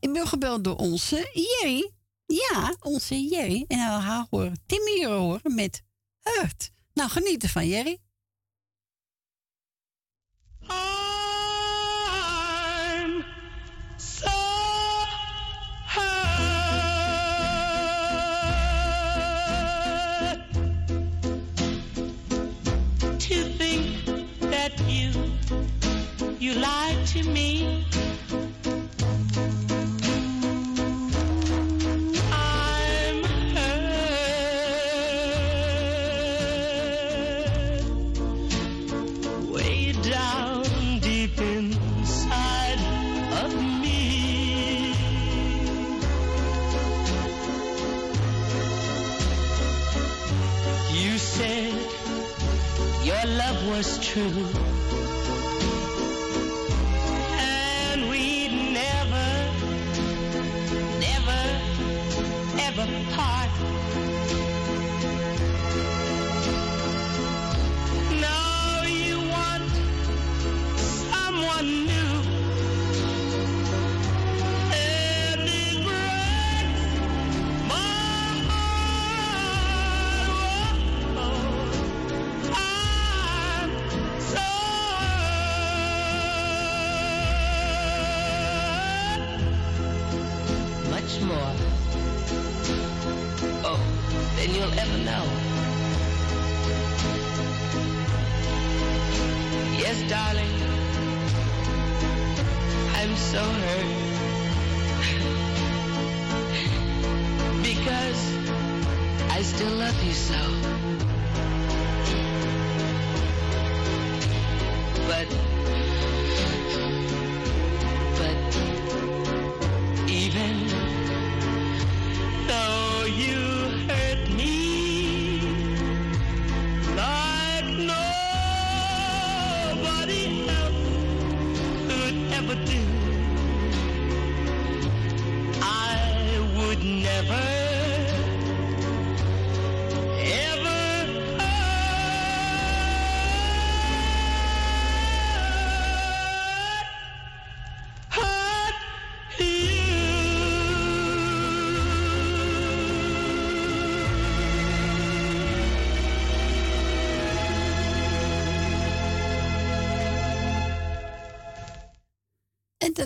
Ik ben gebeld door onze Jerry. Ja, onze Jerry. En we gaan haar horen. Timmy horen met Hurt. Nou, geniet ervan, Jerry. I'm you lied to me. I'm hurt way down deep inside of me. You said your love was true.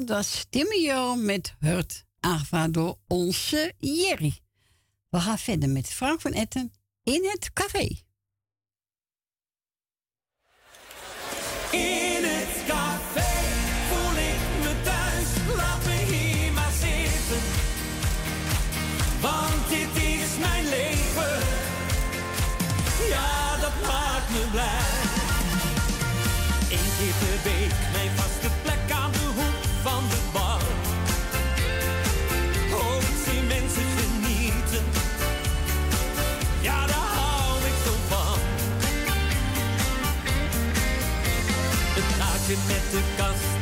dat was Timio met Hurt, aangevraagd door onze Jerry. We gaan verder met Frank van Etten in het café. In met de kast.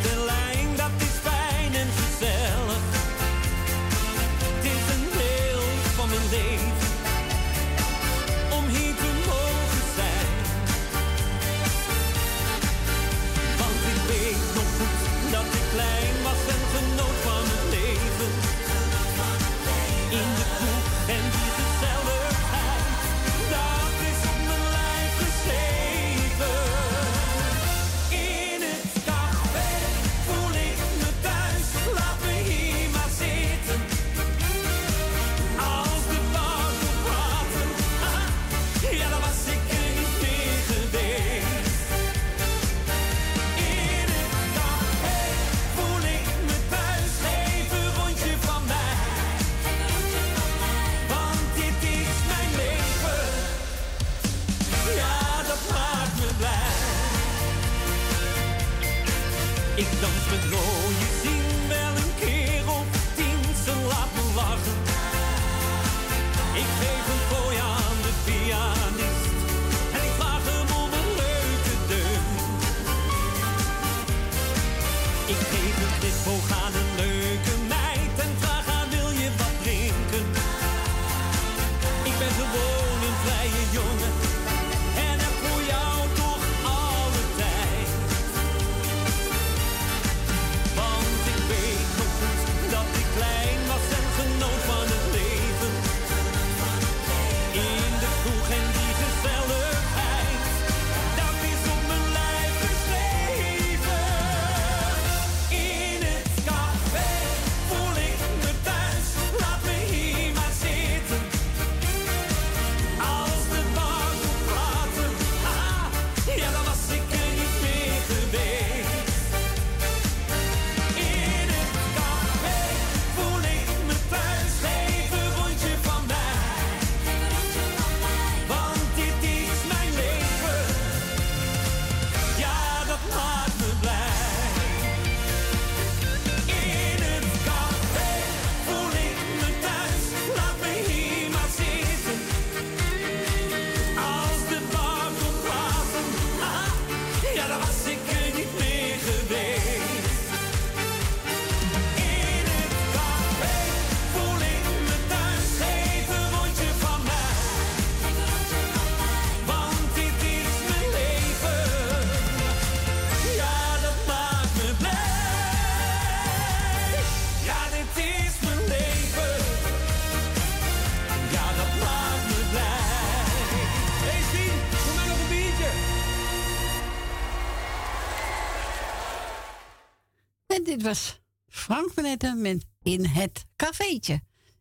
was Frank Benetten met In het Cafeetje.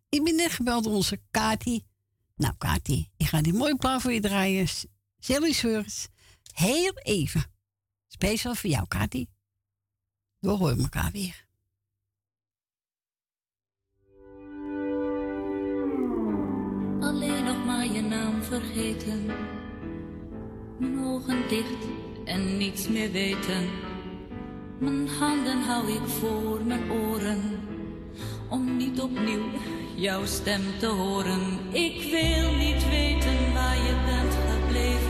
Ik ben net gebeld door onze Kati. Nou, Kati, ik ga die mooi plaat voor je draaien. Zelfs Heel even. Speciaal voor jou, Kati. We horen elkaar weer. Alleen nog maar je naam vergeten. Mijn ogen dicht en niets meer weten mijn handen hou ik voor mijn oren. Om niet opnieuw jouw stem te horen. Ik wil niet weten waar je bent gebleven.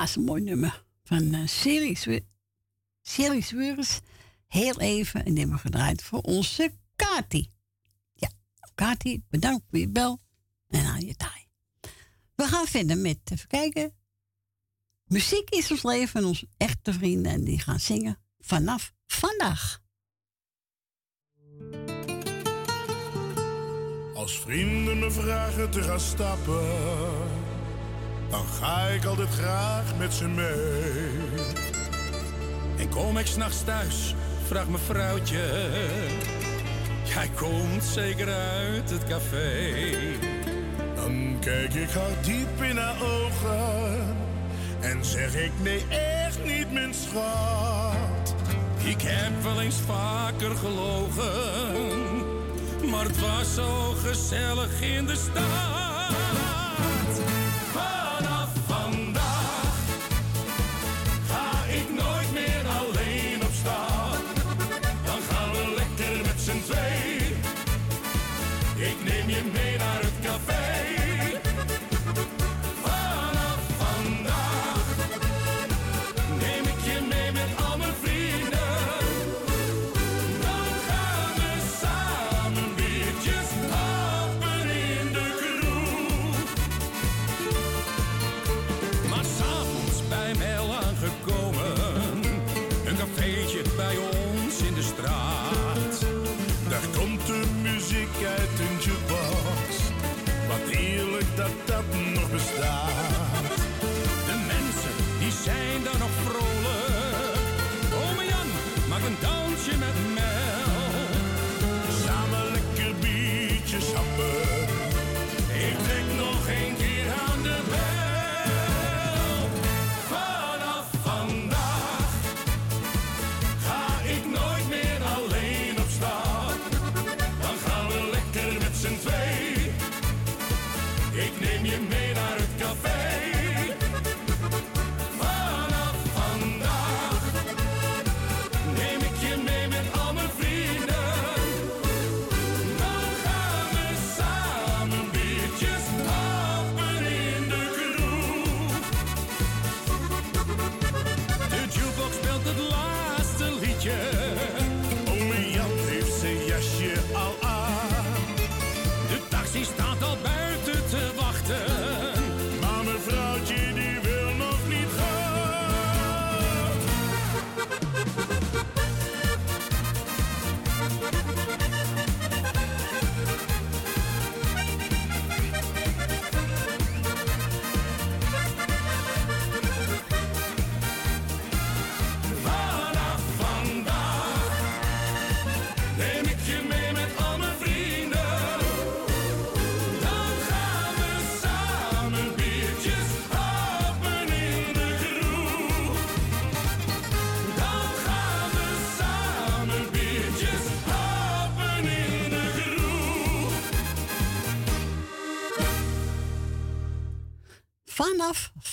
Een mooi nummer. Van uh, Series, Weurs. Heel even. En die hebben gedraaid voor onze Kati. Ja, Kati, bedankt voor je bel. En aan je taai. We gaan verder met, even kijken. Muziek is ons leven en onze echte vrienden. En die gaan zingen vanaf vandaag. Als vrienden me vragen te gaan stappen, dan ga ik altijd graag met ze mee. En kom ik s'nachts thuis, vraagt mijn vrouwtje. Jij komt zeker uit het café. Dan kijk ik haar diep in haar ogen en zeg ik nee, echt niet, mijn schat. Ik heb wel eens vaker gelogen, maar het was zo gezellig in de stad.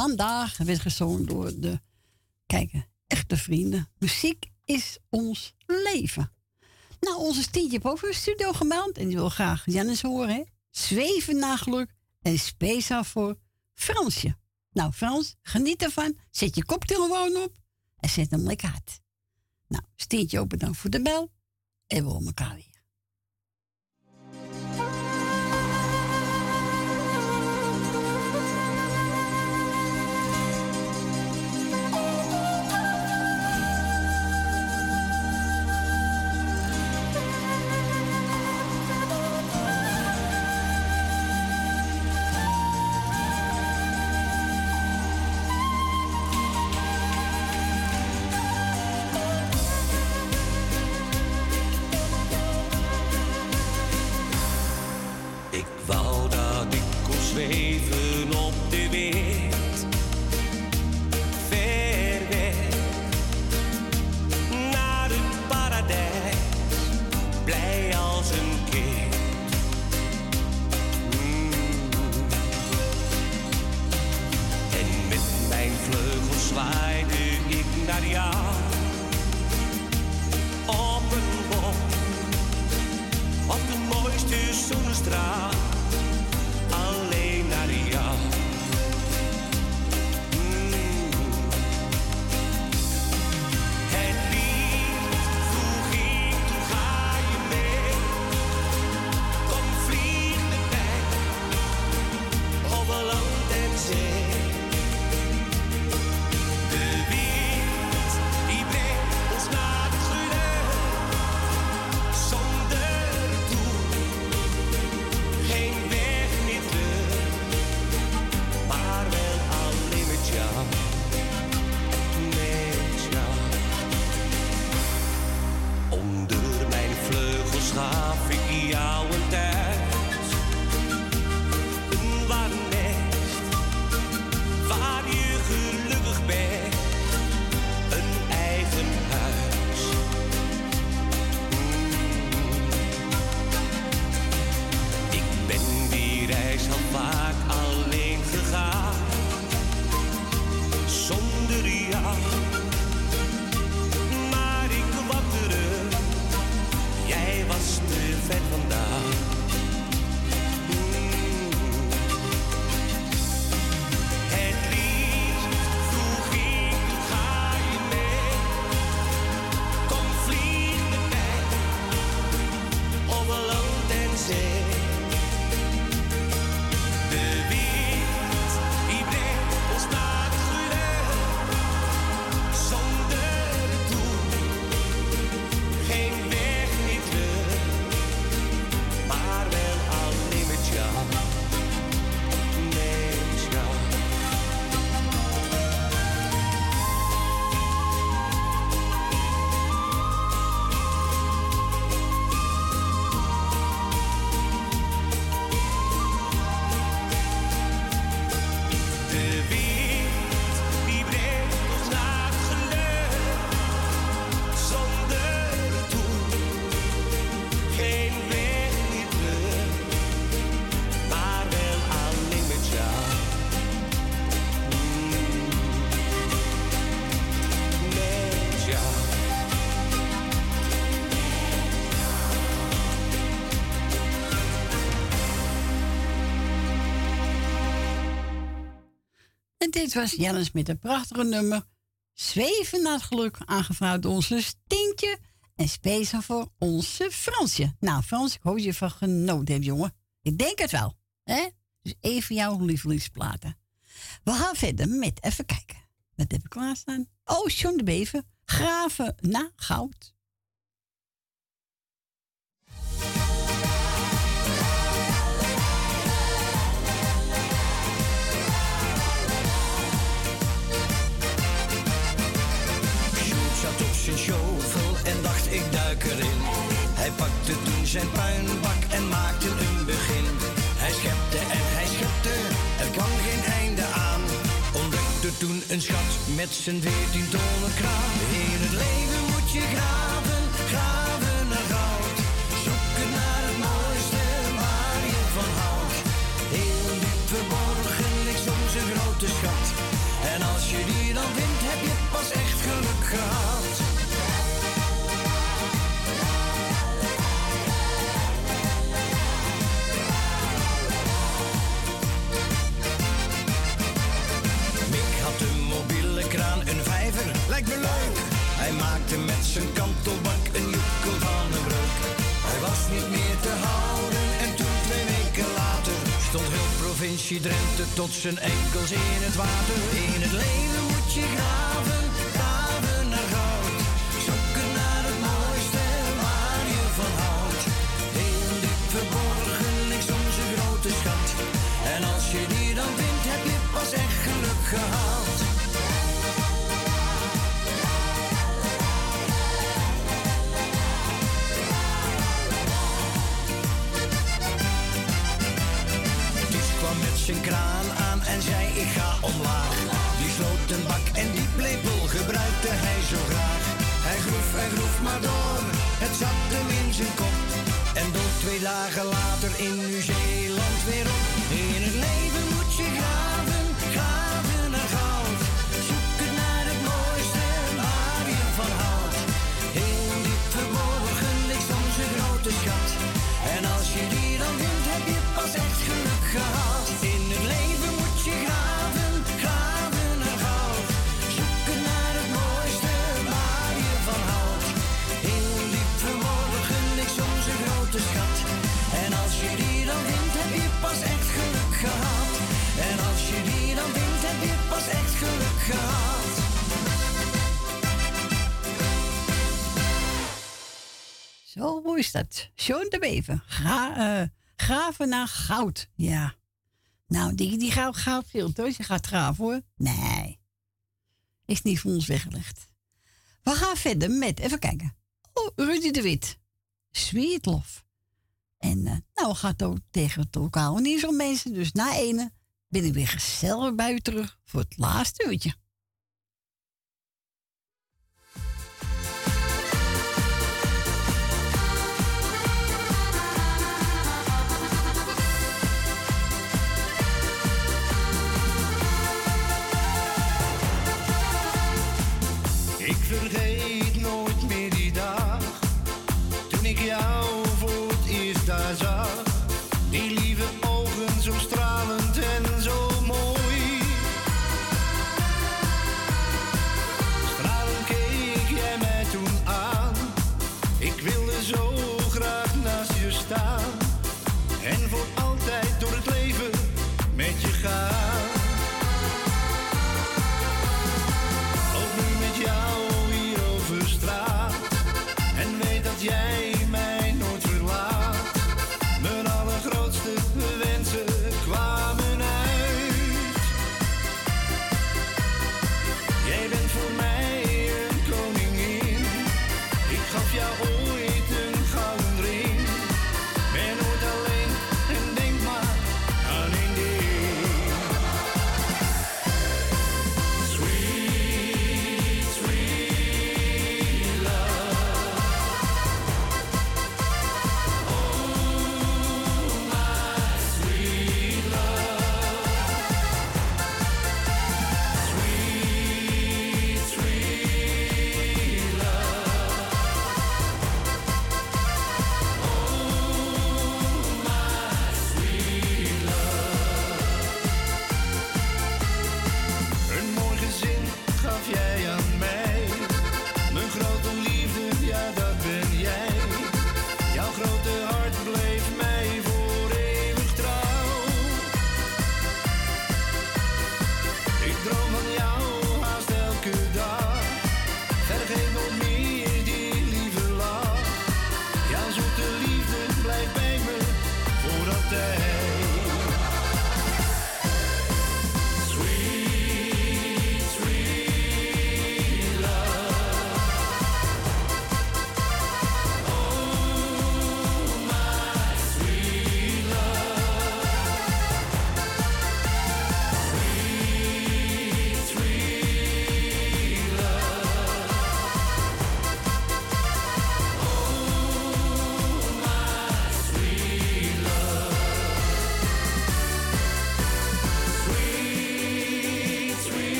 Vandaag werd gezongen door de, kijken, echte vrienden. Muziek is ons leven. Nou, onze Stientje heeft over een studio gemeld. En die wil graag Jannis horen, hè. Zweven na geluk en speciaal voor Fransje. Nou, Frans, geniet ervan. Zet je koptelefoon op en zet hem lekker uit. Nou, Stientje ook bedankt voor de bel. En we horen elkaar weer. dit was Jennis met een prachtige nummer. Zweven naar het geluk, aangevraagd door onze tintje En speciaal voor onze Fransje. Nou, Frans, ik hoop dat je van genoten hebt, jongen. Ik denk het wel. Hè? Dus even jouw lievelingsplaten. We gaan verder met even kijken. Wat heb ik klaarstaan? Oh, John de Beven. Graven na goud. Zijn puinbak en maakte een begin. Hij schepte en hij schepte, er kwam geen einde aan. Ontdekte toen een schat met zijn veertien tonnen kraan. In het leven moet je graven, graven provincie Drenthe tot zijn enkels in het water. In het leven moet je graven, graven naar goud. Zoeken naar het mooiste waar je van houdt. Heel diep verborgen soms een grote schat. En als je die dan vindt, heb je pas echt geluk gehad. Zijn kraan aan en zei ik ga omlaag. Die sloot een bak en die lepel gebruikte hij zo graag. Hij groef, hij groef maar door, het zat hem in zijn kop. En dook twee dagen later in Nieuw-Zeeland weer op. Zo, hoe is dat? John de Bever. Gra, eh, graven naar goud. Ja. Nou, die, die gaat goud veel, hoor. Je gaat graven, hoor. Nee. Is niet voor ons weggelegd. We gaan verder met, even kijken. Oh, Rudy de Wit. Sweet Love. En eh, nou, we gaan ook tegen het lokaal niet zo mensen. Dus na ene ben ik weer gezellig bij u terug voor het laatste uurtje.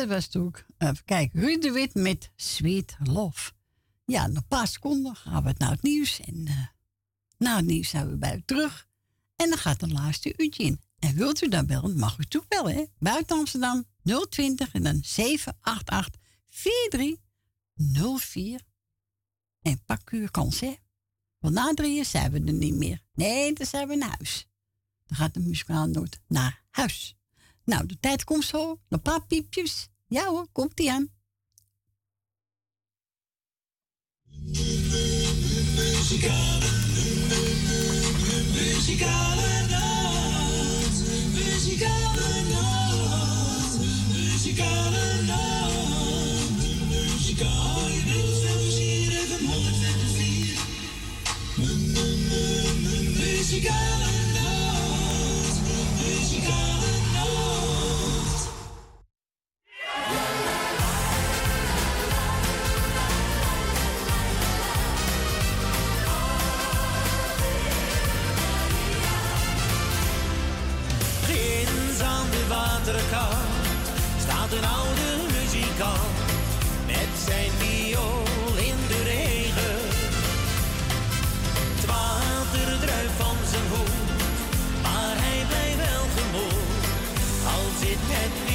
dat was ook, even kijken, Ruud de Wit met Sweet Love. Ja, nog een paar seconden gaan we het nou het nieuws. En eh, na het nieuws zijn we bij u terug. En dan gaat de laatste uurtje in. En wilt u dan bellen, mag u toe bellen, hè? Buiten Amsterdam 020 en dan 788 4304. En pak uw kans, hè? Want na drieën zijn we er niet meer. Nee, dan zijn we naar huis. Dan gaat de muzikaal nooit naar huis. Nou, de tijd komt zo. Een paar piepjes. Ja hoor, komt die aan. it had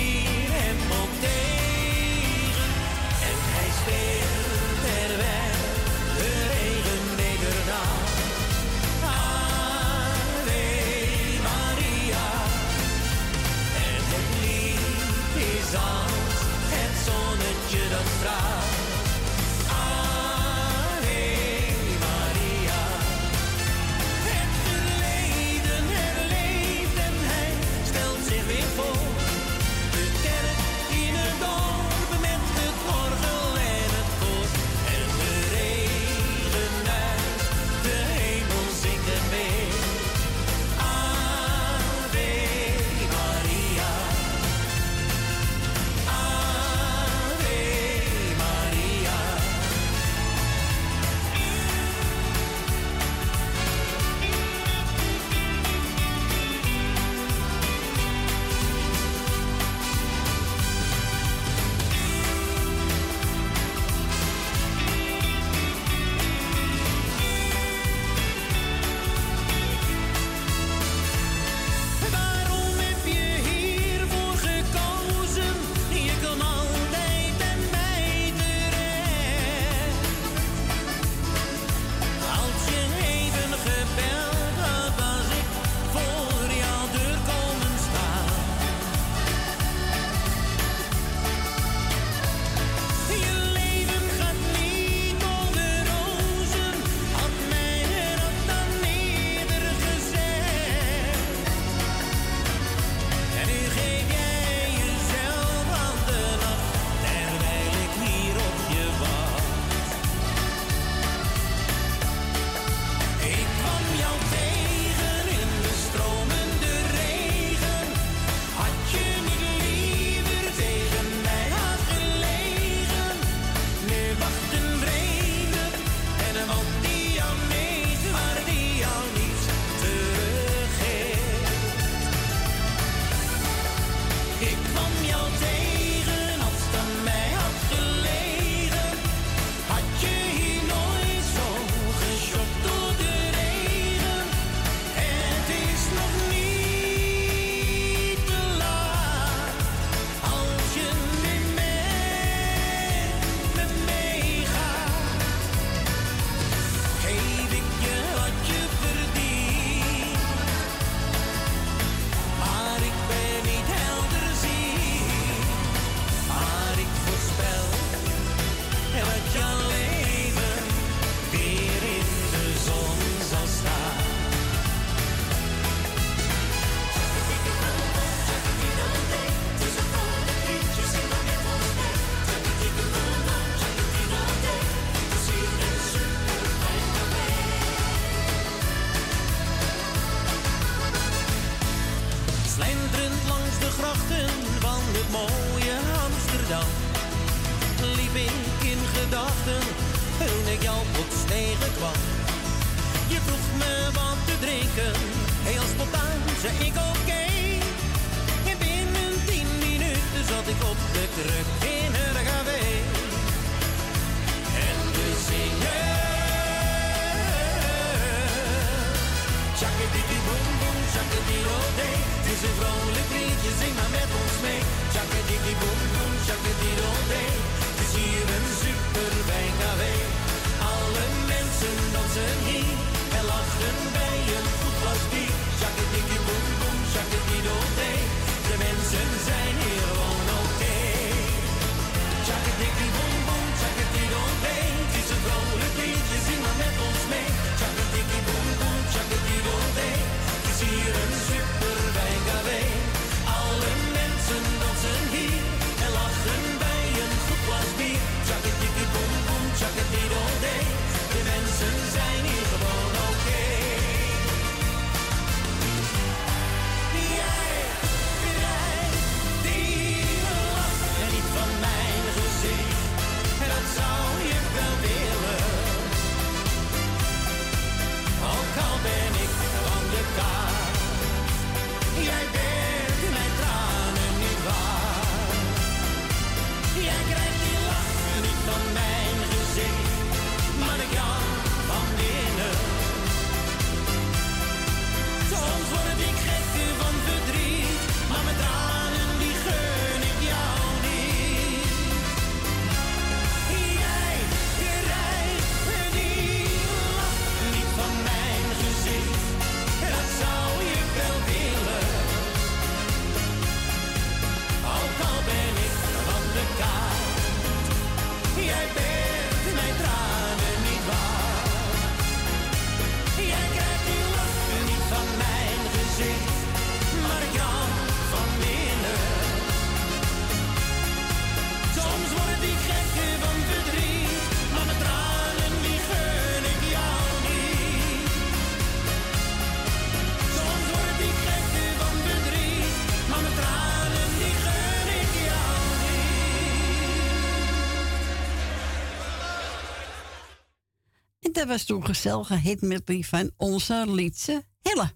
dat was toen gezellige die van onze liedse Hille.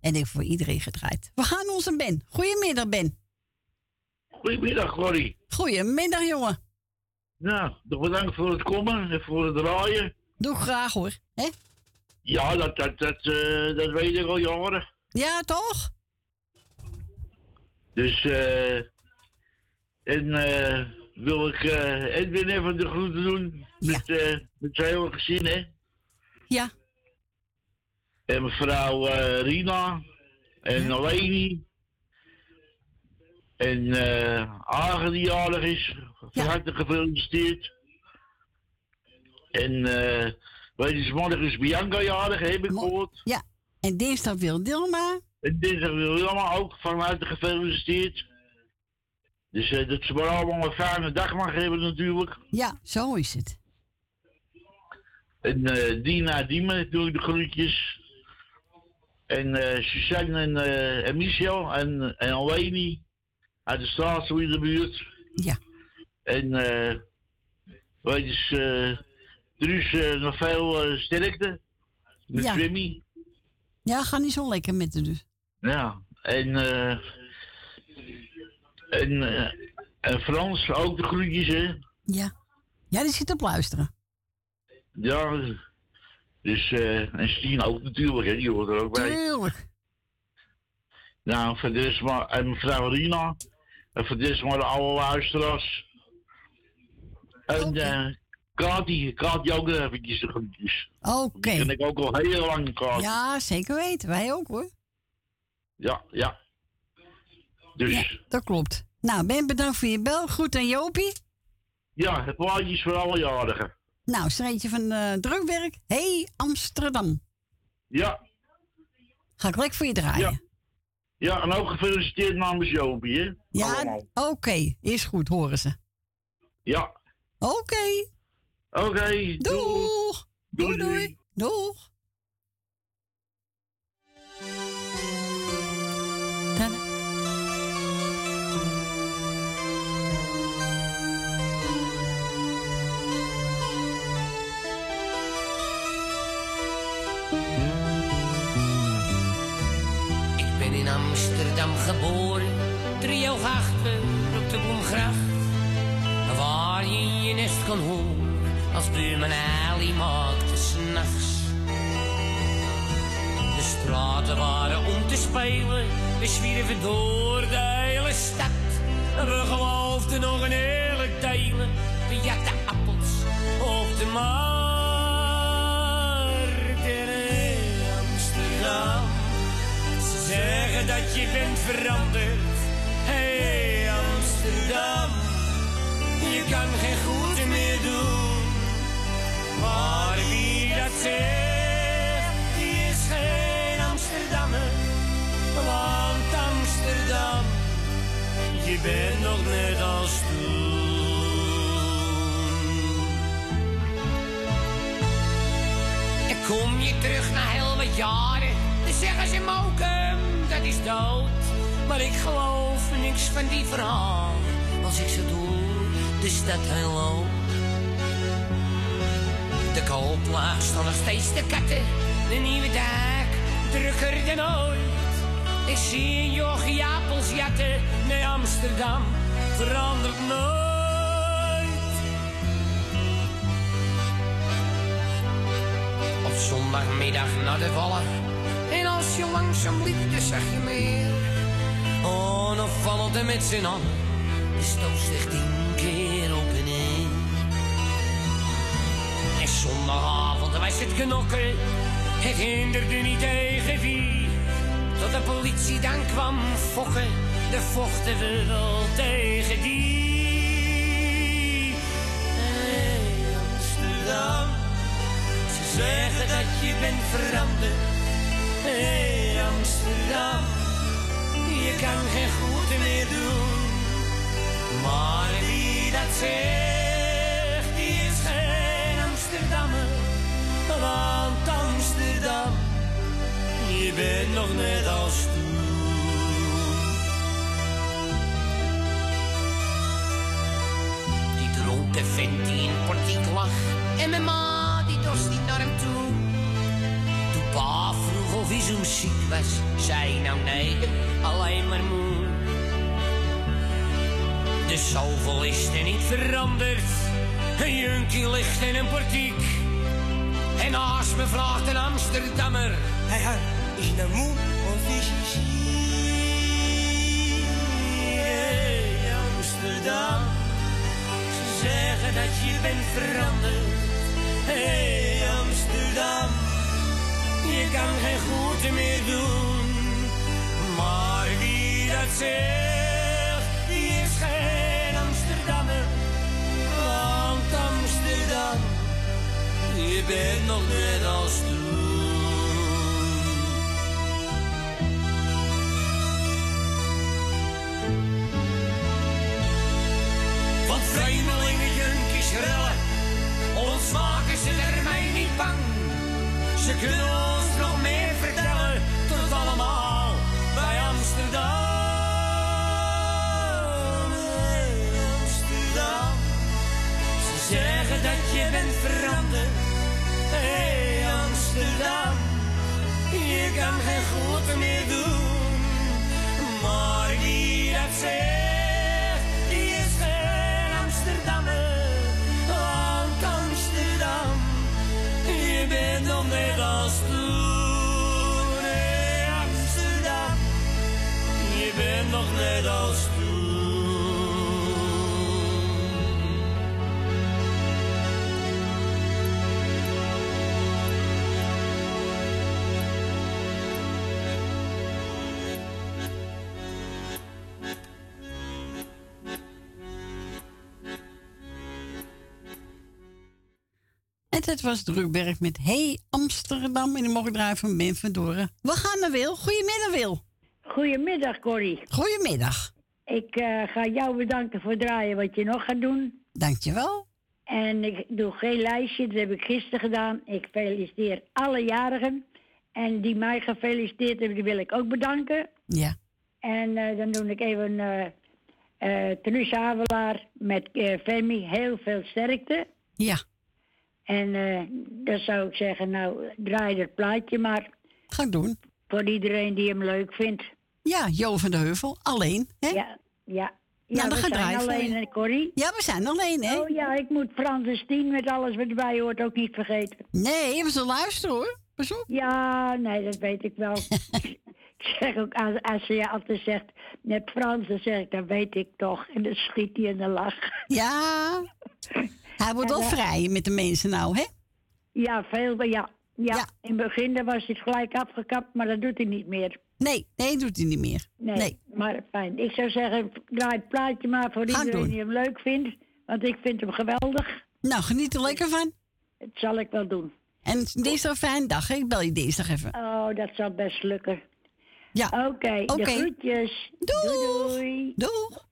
En ik voor iedereen gedraaid. We gaan onze Ben. Goedemiddag, Ben. Goedemiddag, Corrie. Goedemiddag, jongen. Nou, bedankt voor het komen en voor het draaien. Doe graag hoor. Hè? Ja, dat, dat, dat, eh, dat weet ik al jaren. Ja, toch? Dus, eh. en eh. wil ik eh Edwin even de groeten doen. Met, eh met zijn hele gezin, hè? Ja. En mevrouw eh, Rina. En Eleni. En eh Agen die jarig is. Van harte gefeliciteerd. En eh weet je, morgen is Bianca jarig, heb ik gehoord. Ja. En dinsdag wil Dilma. En dinsdag wil Wilma ook van harte gefeliciteerd. Dus dat ze maar allemaal een fijne dag mag hebben natuurlijk. Ja, zo is het. En eh, Dina, Diemen doe ik de groetjes. En eh, Suzanne en, eh, en Michel en, en uit de straat in de buurt. Ja. En eh weet je, uh, Truus eh, nog veel sterkte. Met Ja. Jimmy. Ja, gaat niet zo lekker met de dus. Ja. En, eh en, eh, en Frans ook de groetjes, hè. Ja. Ja, die zit op luisteren. Ja, dus, eh en Stien ook natuurlijk, hè, die hoort er ook bij. Tuurlijk. Nou, voor de rest maar, en mevrouw Rina, en voor de rest maar de oude luisteraars. En eh Kati, Kati ook eventjes de groetjes. Oké. Ken ik ook al heel lang, Kati. Ja, zeker weten. Wij ook hoor. Ja, ja. Dus, Dat klopt. Nou, Ben, bedankt voor je bel. Goed aan Jopie. ja, het plaatje is voor alle jarigen. Nou, streetje van eh, drukwerk. Hey, Amsterdam. Ja, Ga ik lekker voor je draaien. ja. Ja, en ook gefeliciteerd namens Jopie, hè. Ja, oké. Is goed, horen ze. Ja. Oké. Oké. Doeg. Doei, doei. Doeg. Amsterdam geboren, driehoog achter op de Boomgracht. Waar je je nest kon horen, als buurman Ali maakte s'nachts. De straten waren om te spelen, we zwierven door de hele stad. En we geloofden nog een eerlijk delen, we jatten appels op de markt. In Amsterdam. Ze zeggen dat je bent veranderd. Hey Amsterdam, je kan geen goed meer doen. Maar wie dat zegt, die is geen Amsterdammer. Want Amsterdam, je bent nog net als toen. Kom je terug na heel wat jaren. Zeggen ze Mokum, dat is dood. Maar ik geloof niks van die verhaal. Als ik ze doe, de stad heel. De kooplaag staan nog steeds de katten. De nieuwe dag, drukker dan ooit. Ik zie een jochie appels Amsterdam verandert nooit. Op zondagmiddag naar de vallen. En als je langzaam liep, dan zag je meer. Oh, dan vallen de met z'n allen. De stoof zich tien keer op en neer. En zondagavond was het knokken. Het hinderde niet tegen wie. Tot de politie dan kwam fokken. De vochten we wel tegen die. Hey, Amsterdam. Ze zeggen dat je bent veranderd. Hey Amsterdam, je kan geen goed meer doen. Maar wie dat zegt, die is geen Amsterdammer. Want Amsterdam, je bent nog net als toen. Die dronken vent die in portiek lag. En mijn ma die tros niet naar hem toe. Pa vroeg of hij zo ziek was, zei hij nou nee, alleen maar moe. De zoveel is er niet veranderd. Een junkie ligt in een portiek. En naast me vraagt een Amsterdammer. Hey, hey, is nou moe of is ziek? Hey, Amsterdam. Ze zeggen dat je bent veranderd. Hey, Amsterdam. Je kan geen goed meer doen. Maar wie dat zegt, die is geen Amsterdammer. Want Amsterdam, je bent nog net als toen. Van vreemdelingen, junkies, rellen, ons maken ze er mij niet bang. Ze kunnen ons nog meer vertellen, tot allemaal bij Amsterdam. Amsterdam. Ze zeggen dat je bent veranderd. Hey, Amsterdam. Je kan geen goed meer doen. Maar wie dat nog net als toen. En dat was Drukberg met Hey Amsterdam. En die mocht draaien van Ben van Doren. We gaan naar Wil. Goedemiddag, Wil. Goedemiddag, Corrie. Goedemiddag. Ik eh, ga jou bedanken voor het draaien wat je nog gaat doen. Dankjewel. En ik doe geen lijstje, dat heb ik gisteren gedaan. Ik feliciteer alle jarigen. En die mij gefeliciteerd hebben, die wil ik ook bedanken. Ja. En eh, dan doe ik even uh, uh, Truus Havelaar met Femi heel veel sterkte. Ja. En dan zou ik zeggen, nou, draai dat plaatje maar. Ga ik doen. Voor iedereen die hem leuk vindt. Ja, Jo van de Heuvel. Alleen, hè? Ja, ja. Nou, Ja, dan we zijn alleen, hè, Corrie? Ja, we zijn alleen, hè? Oh ja, ik moet Francis Tien met alles wat erbij hoort ook niet vergeten. Nee, we zullen luisteren, hoor. Pas op. Ja, nee, dat weet ik wel. ik zeg ook, als, als ze je altijd zegt, net Frans, dan zeg ik, dat weet ik toch. En dan schiet hij in de lach. Ja. Hij wordt wel eh, vrij met de mensen nou, hè? Ja, veel, maar ja. Ja, in het begin was hij gelijk afgekapt, maar dat doet hij niet meer. Nee, nee, doet hij niet meer. Nee, maar fijn. Ik zou zeggen, draai het plaatje maar voor iedereen doen. die hem leuk vindt. Want ik vind hem geweldig. Nou, geniet er lekker van. Dat zal ik wel doen. En dinsdag een fijne dag, hè? Ik bel je dinsdag even. Oh, dat zal best lukken. Ja. Oké, Oké. de groetjes. Doeg. Doei, doei. Doeg.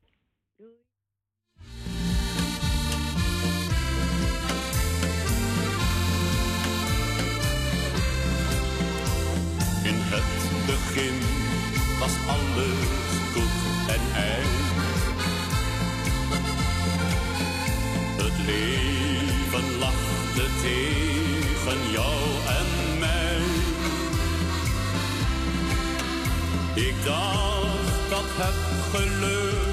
Alles goed en ei. Het leven lachte tegen jou en mij. Ik dacht dat het geluk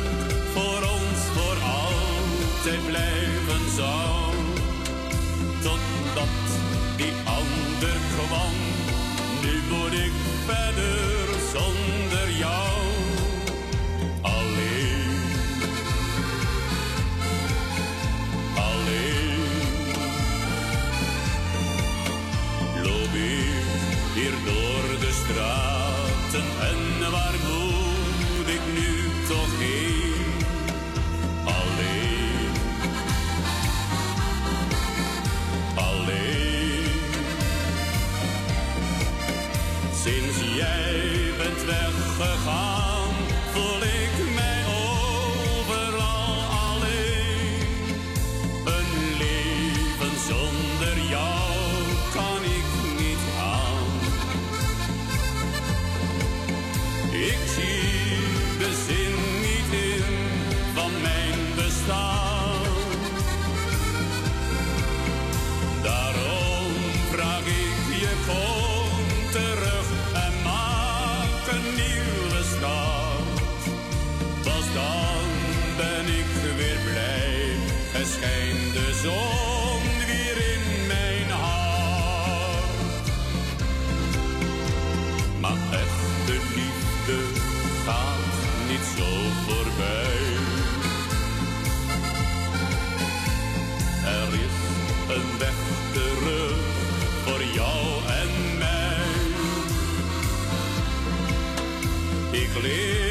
clear.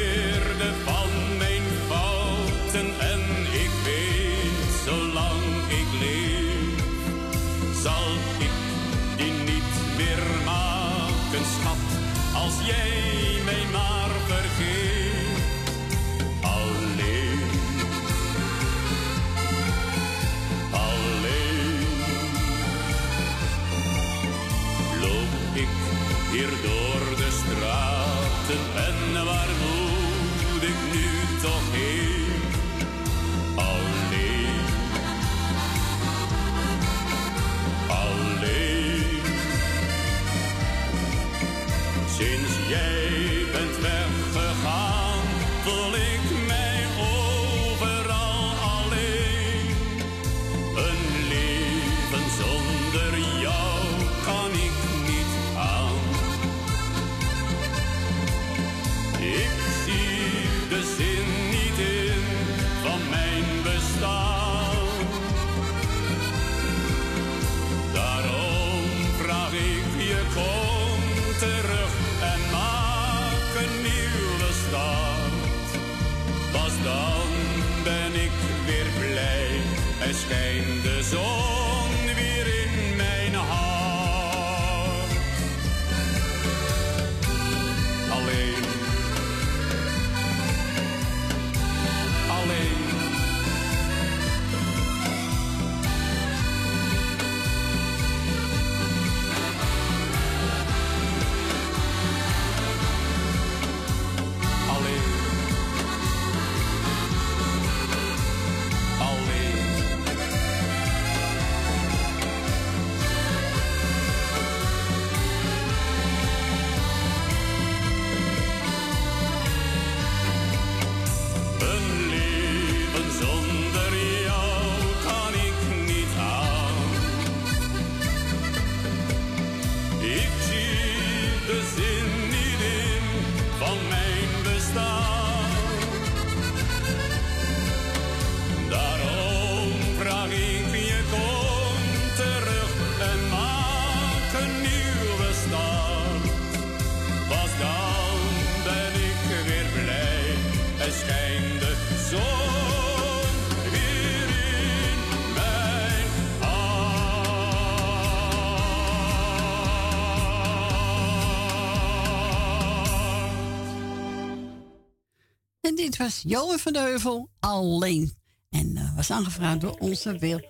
dit was Johan van de Heuvel alleen. En eh, was aangevraagd door onze Wil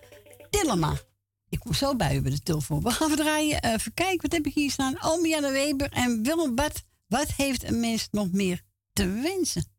Tillema. Ik kom zo bij u bij de telefoon. We gaan verdraaien. Uh, even kijken, wat heb ik hier staan? Almianne Weber en Willem Bat. Wat heeft een mens nog meer te wensen?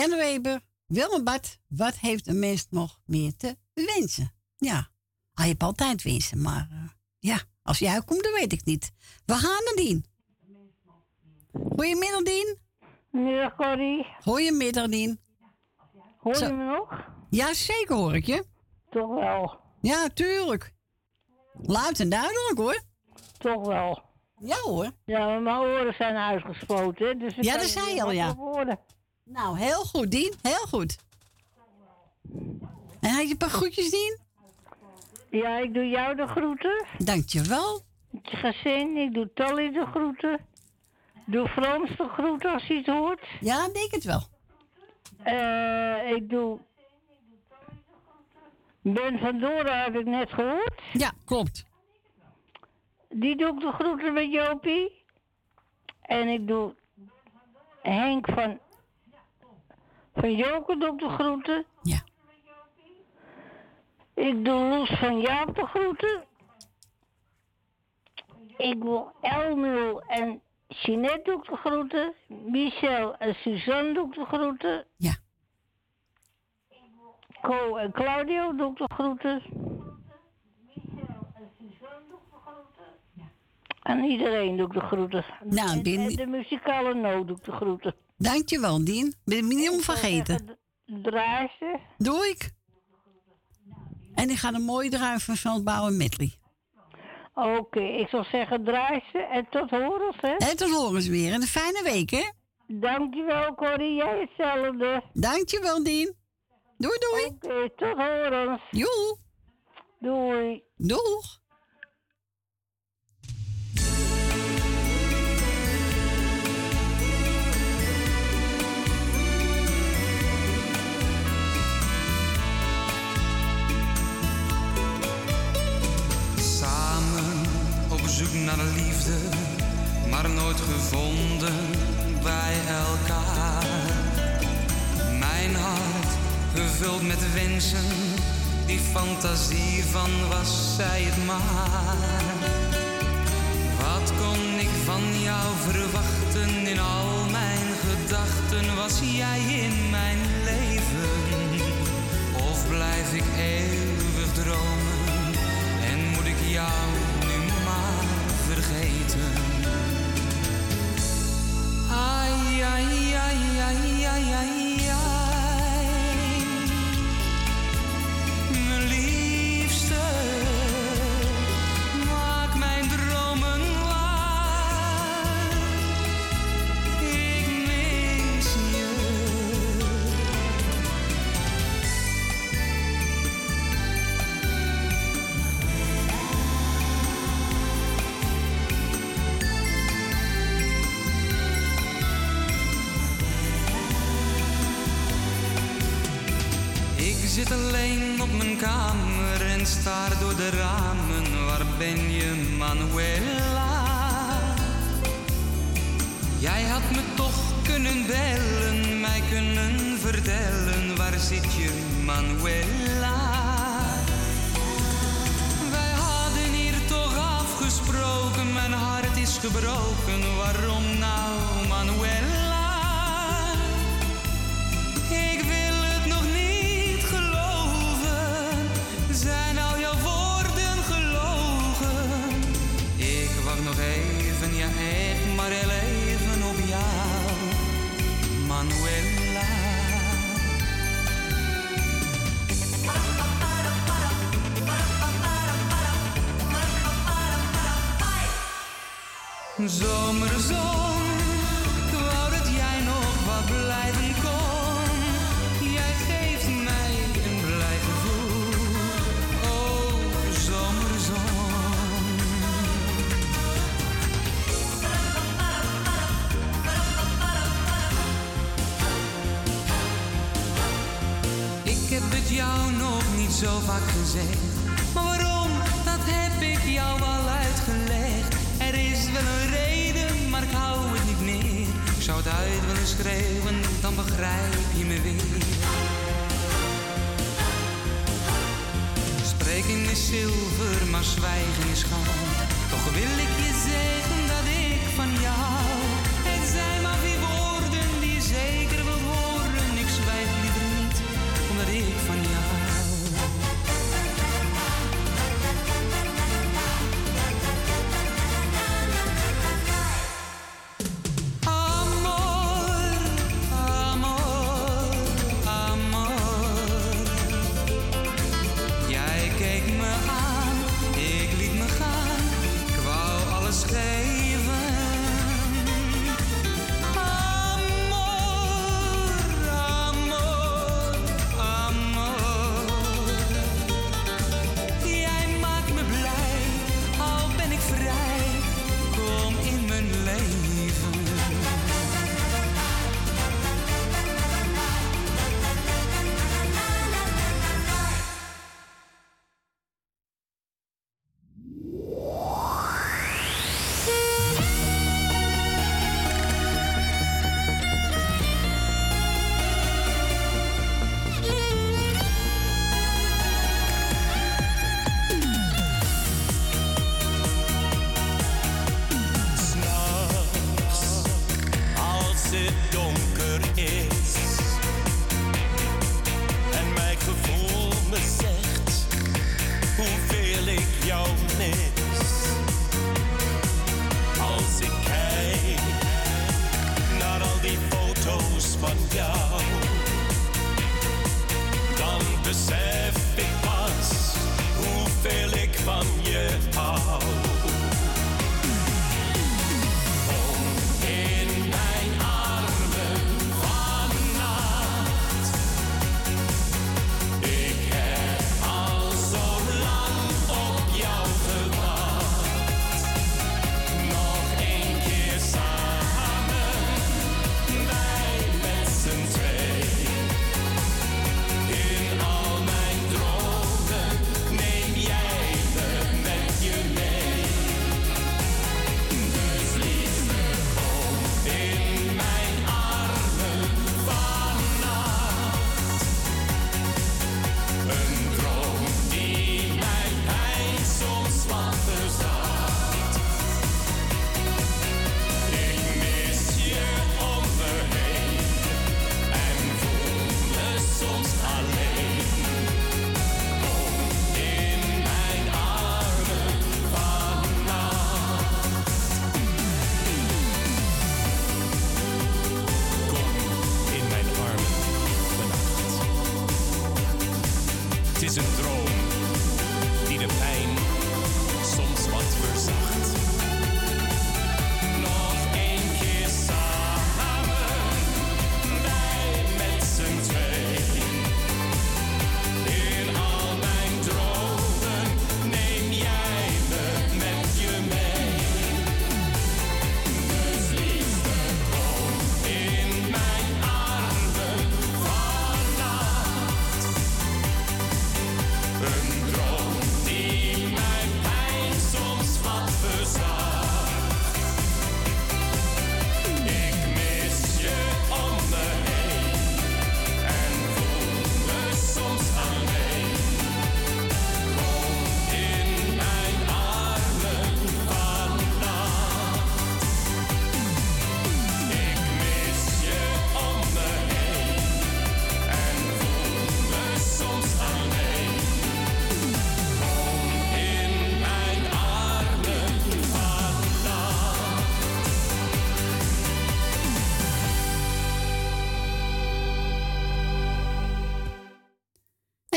Marianne Weber, Wilma Bart. Wat heeft een mens nog meer te wensen? Ja, hij heeft altijd wensen, maar eh, ja, als jij uitkomt, dan weet ik niet. We gaan er Dien. Goedemiddag, Dien. Middag, Corrie. Goedemiddag, Dien. Hoor je Zo. me nog? Ja, zeker hoor ik je. Toch wel. Ja, tuurlijk. Luid en duidelijk hoor. Toch wel. Ja hoor. Ja, maar mijn oren zijn uitgespoten, dus Ja, dat zei je al, ja. Nou, heel goed, Dien. Heel goed. En had je een paar groetjes, Dien? Ja, ik doe jou de groeten. Dankjewel. Je gezin, ik doe Tolly de groeten. Doe Frans de groeten als hij het hoort. Ja, denk het wel. Eh, ik doe... Ben van Doren heb ik net gehoord. Ja, klopt. Die doe ik de groeten met Jopie. En ik doe Henk van... Van Joker doe ik de groeten. Ja. Ik doe Loes van Jaap de groeten. Ik doe Elmul en Jeanette doe ik de groeten. Michel en Suzanne doe ik de groeten. Ja. Co en Claudio doe ik de groeten. En iedereen doe ik de groeten. Nou, en, en de muzikale noot doe ik de groeten. Dankjewel, Dien. Ben je niet om vergeten. Draaien. Doe ik. En ik ga een mooie druiven van bouwen medley. Oké, ik zal zeggen draaien en tot horens, hè? En tot horens weer. En een fijne week, hè? Dankjewel, Corrie. Jij hetzelfde. Dankjewel, Dien. Doei, doei. Oké, tot horens. Joe. Doei. Doeg. Zoek naar de liefde, maar nooit gevonden bij elkaar. Mijn hart gevuld met wensen, die fantasie van was zij het maar. Wat kon ik van jou verwachten in al mijn gedachten? Was jij in mijn leven? Of blijf ik eeuwig dromen en moet ik jou Ai, ai, ai, ai, ai, ai, Manuela? Wij hadden hier toch afgesproken, mijn hart is gebroken. Waarom nou, Manuela? Zomerzon, ik wou dat jij nog wat blijven kon. Jij geeft mij een blij gevoel, oh zomerzon. Ik heb het jou nog niet zo vaak gezegd, maar waarom, dat heb ik jou al wel een reden, maar ik hou het niet meer. Ik zou het uit willen schreeuwen, dan begrijp je me weer. Spreken is zilver, maar zwijgen is goud. Toch wil ik je zeggen dat ik van jou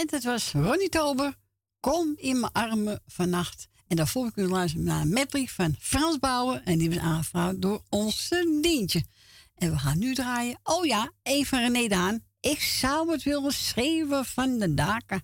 Het dat was Ronnie Tober. Kom in mijn armen vannacht. En daarvoor kunnen we luisteren naar een medley van Frans Bouwen. En die werd aangevraagd door onze Dientje. En we gaan nu draaien. Oh ja, even René Daan. Ik zou het willen schreeuwen van de daken.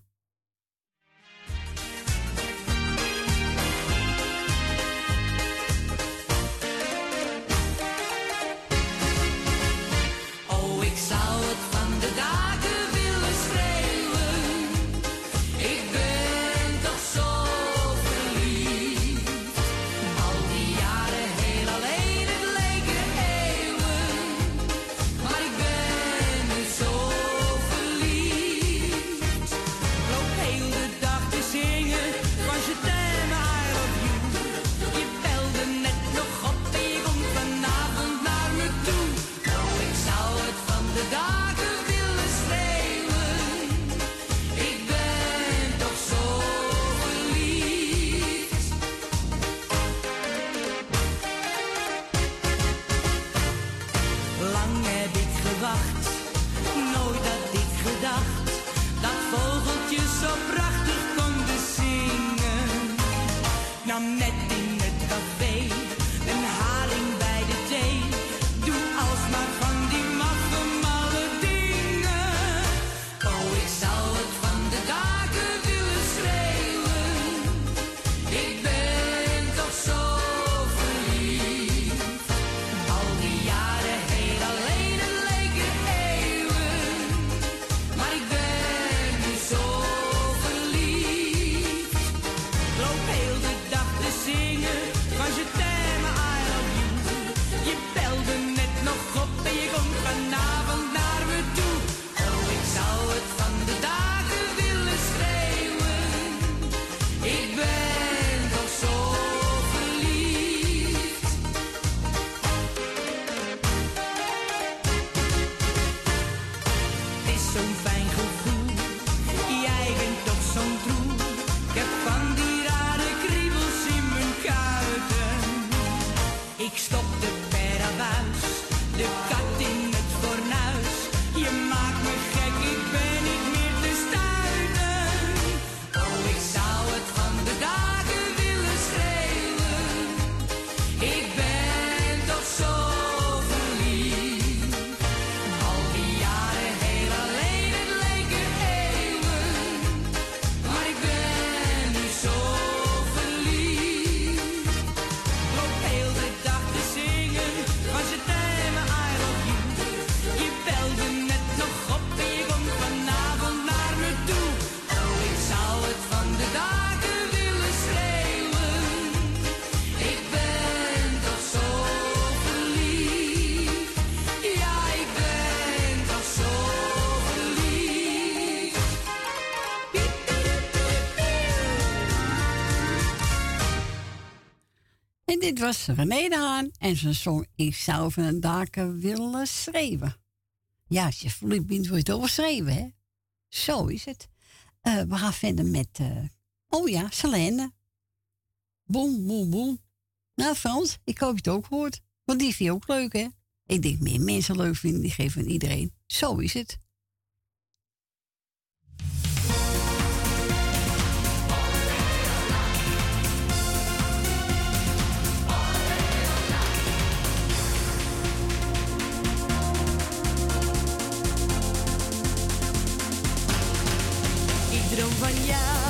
dit was René de Haan en zijn song Ik zou van daken willen schreeuwen. Ja, als je verliefd bent, wordt je overschreven, hè? Zo is het. Eh, we gaan verder met, eh, oh ja, Selene. Boom, boom, boom. Nou, Frans, ik hoop je het ook hoort. Want die vind je ook leuk, hè? Ik denk meer mensen leuk vinden, die geven aan iedereen. Zo is het. não venham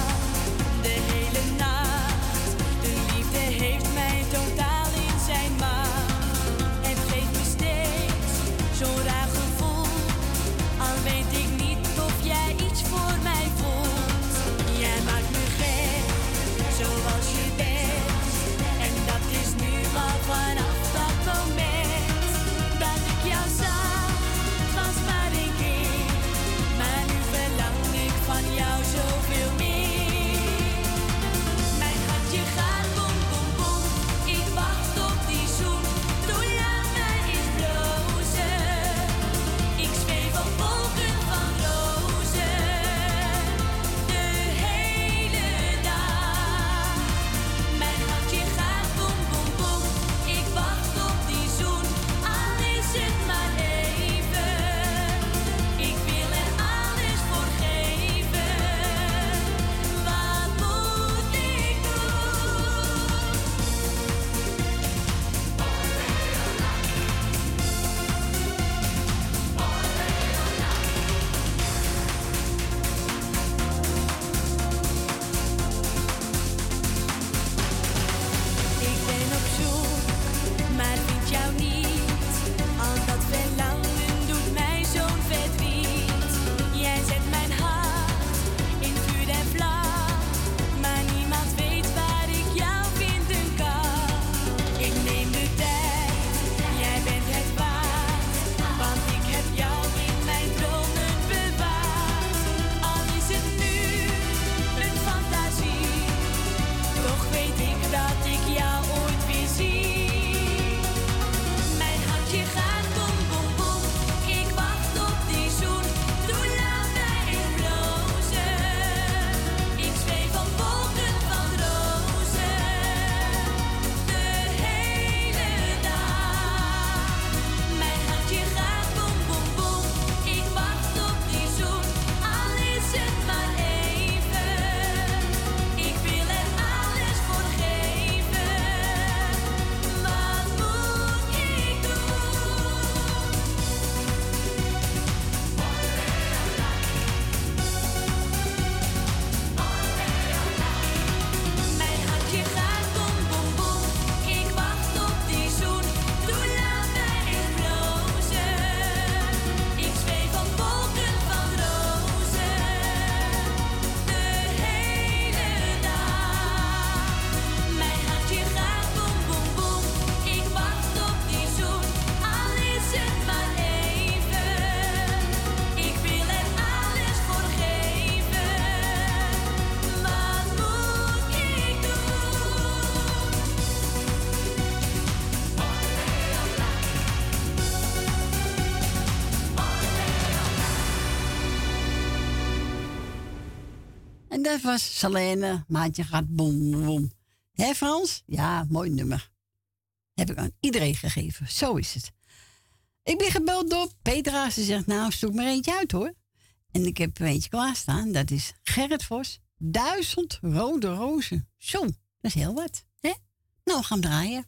dat was Salene. Maatje gaat bom boem. Hé Frans? Ja, mooi nummer. Heb ik aan iedereen gegeven. Zo is het. Ik ben gebeld door Petra. Ze zegt, nou, zoek maar eentje uit hoor. En ik heb er eentje klaarstaan. Dat is Gerrit Vos. Duizend rode rozen. Zo, dat is heel wat. Hè? Nou, we gaan draaien.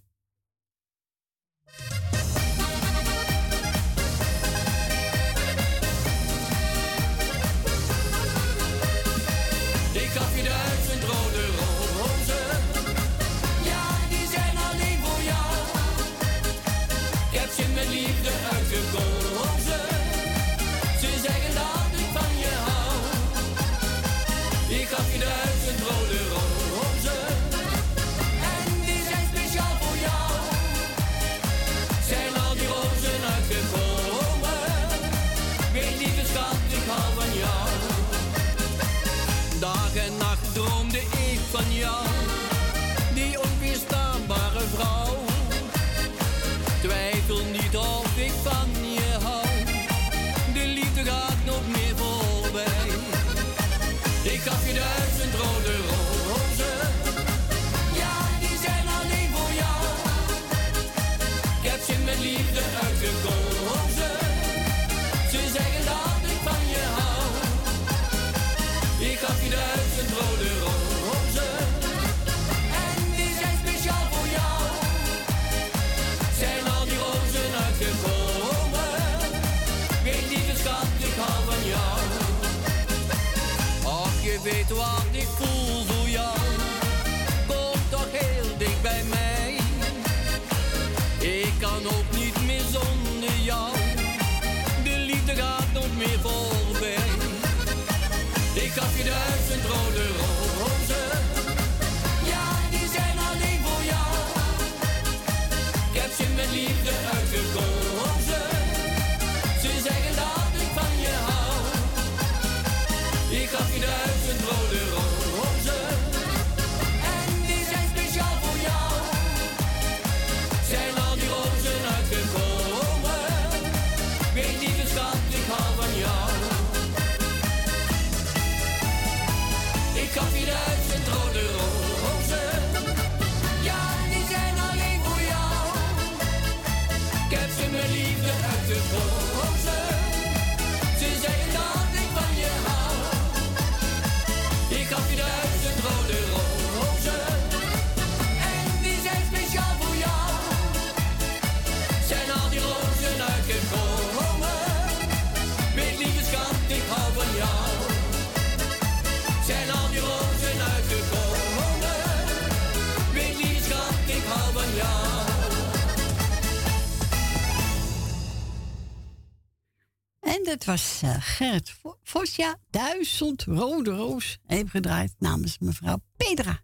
Het was Gert Gerrit Fosja, Duizend Rode Roos, even gedraaid namens mevrouw Pedra.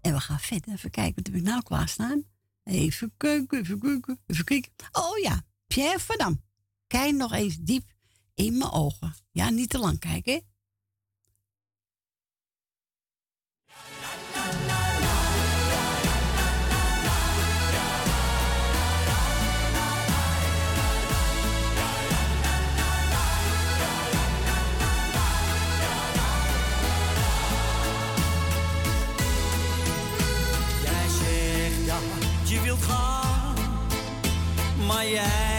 En we gaan verder, even kijken wat heb ik nou klaarstaan. Even keuken, even keuken, even kijken. Oh ja, Pierre Verdam. Kijk nog eens diep in mijn ogen. Ja, niet te lang kijken, hè. yeah.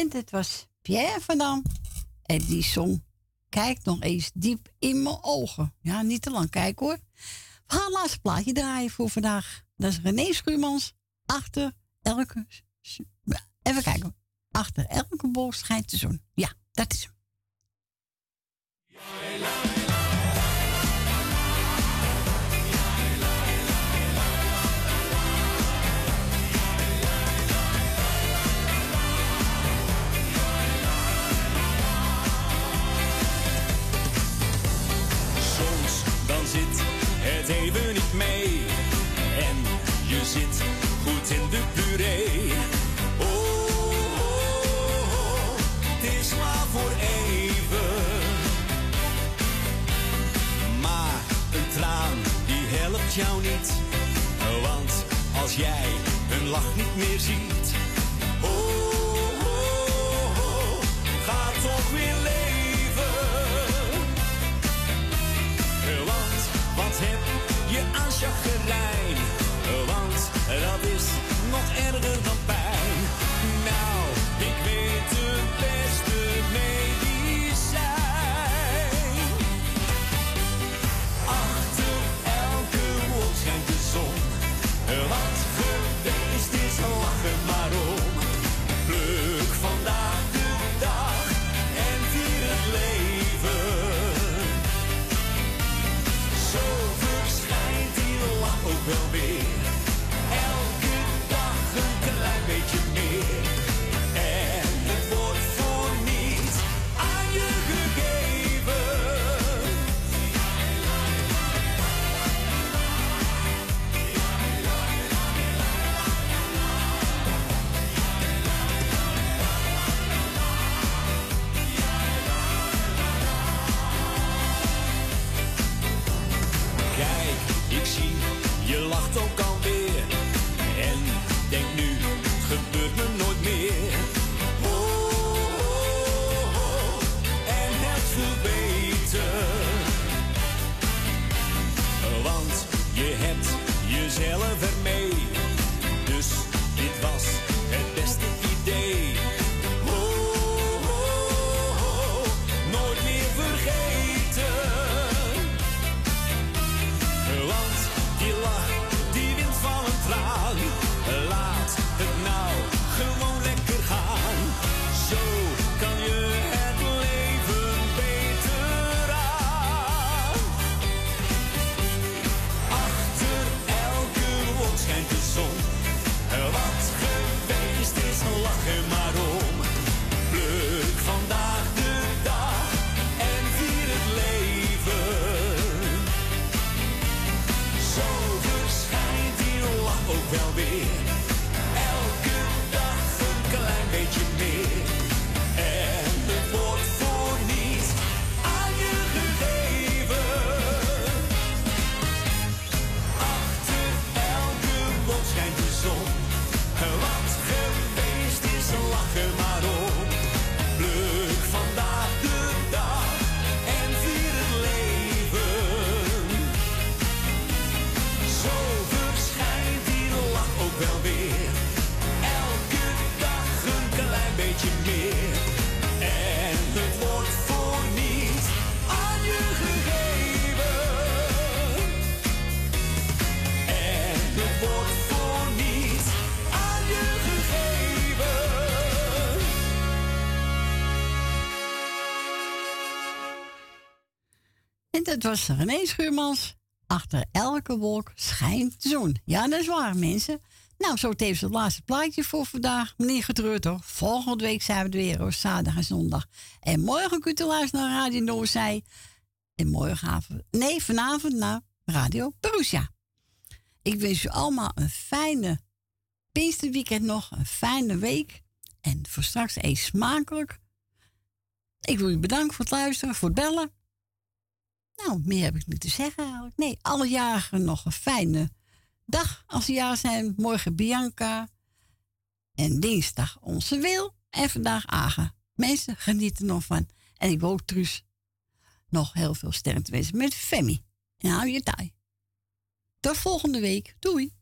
En dit was Pierre van Dam. En die zong Kijk nog eens diep in mijn ogen. Ja, niet te lang kijken hoor. We gaan het laatste plaatje draaien voor vandaag. Dat is René Schuurmans. Achter elke... Even kijken. Achter elke bol schijnt de zon. Ja, dat is hem. Zit goed in de puree. Oh, oh, oh, is maar voor even. Maar een traan die helpt jou niet. Want als jij hun lach niet meer ziet. Oh, oh, oh, ga toch weer leven. Want wat heb je aan chagrijn? Dat was René Schuurmans. Achter elke wolk schijnt de zon. Ja, dat is waar, mensen. Nou, zo tevens het laatste plaatje voor vandaag. Meneer Getreurd hoor. Volgende week zijn we er weer, hoor. Zaterdag en zondag. En morgen kunt u luisteren naar Radio Noorzij. En morgenavond, nee, vanavond naar Radio Perusia. Ik wens u allemaal een fijne Pinksterweekend nog. Een fijne week. En voor straks eet smakelijk. Ik wil u bedanken voor het luisteren, voor het bellen. Nou, meer heb ik niet te zeggen. Nee, alle jarigen nog een fijne dag als ze jarig zijn. Morgen Bianca. En dinsdag onze Wil. En vandaag Aga. Mensen genieten nog van. En ik wil ook Truus nog heel veel sterren te wensen met Femi. En hou je taai. Tot volgende week. Doei.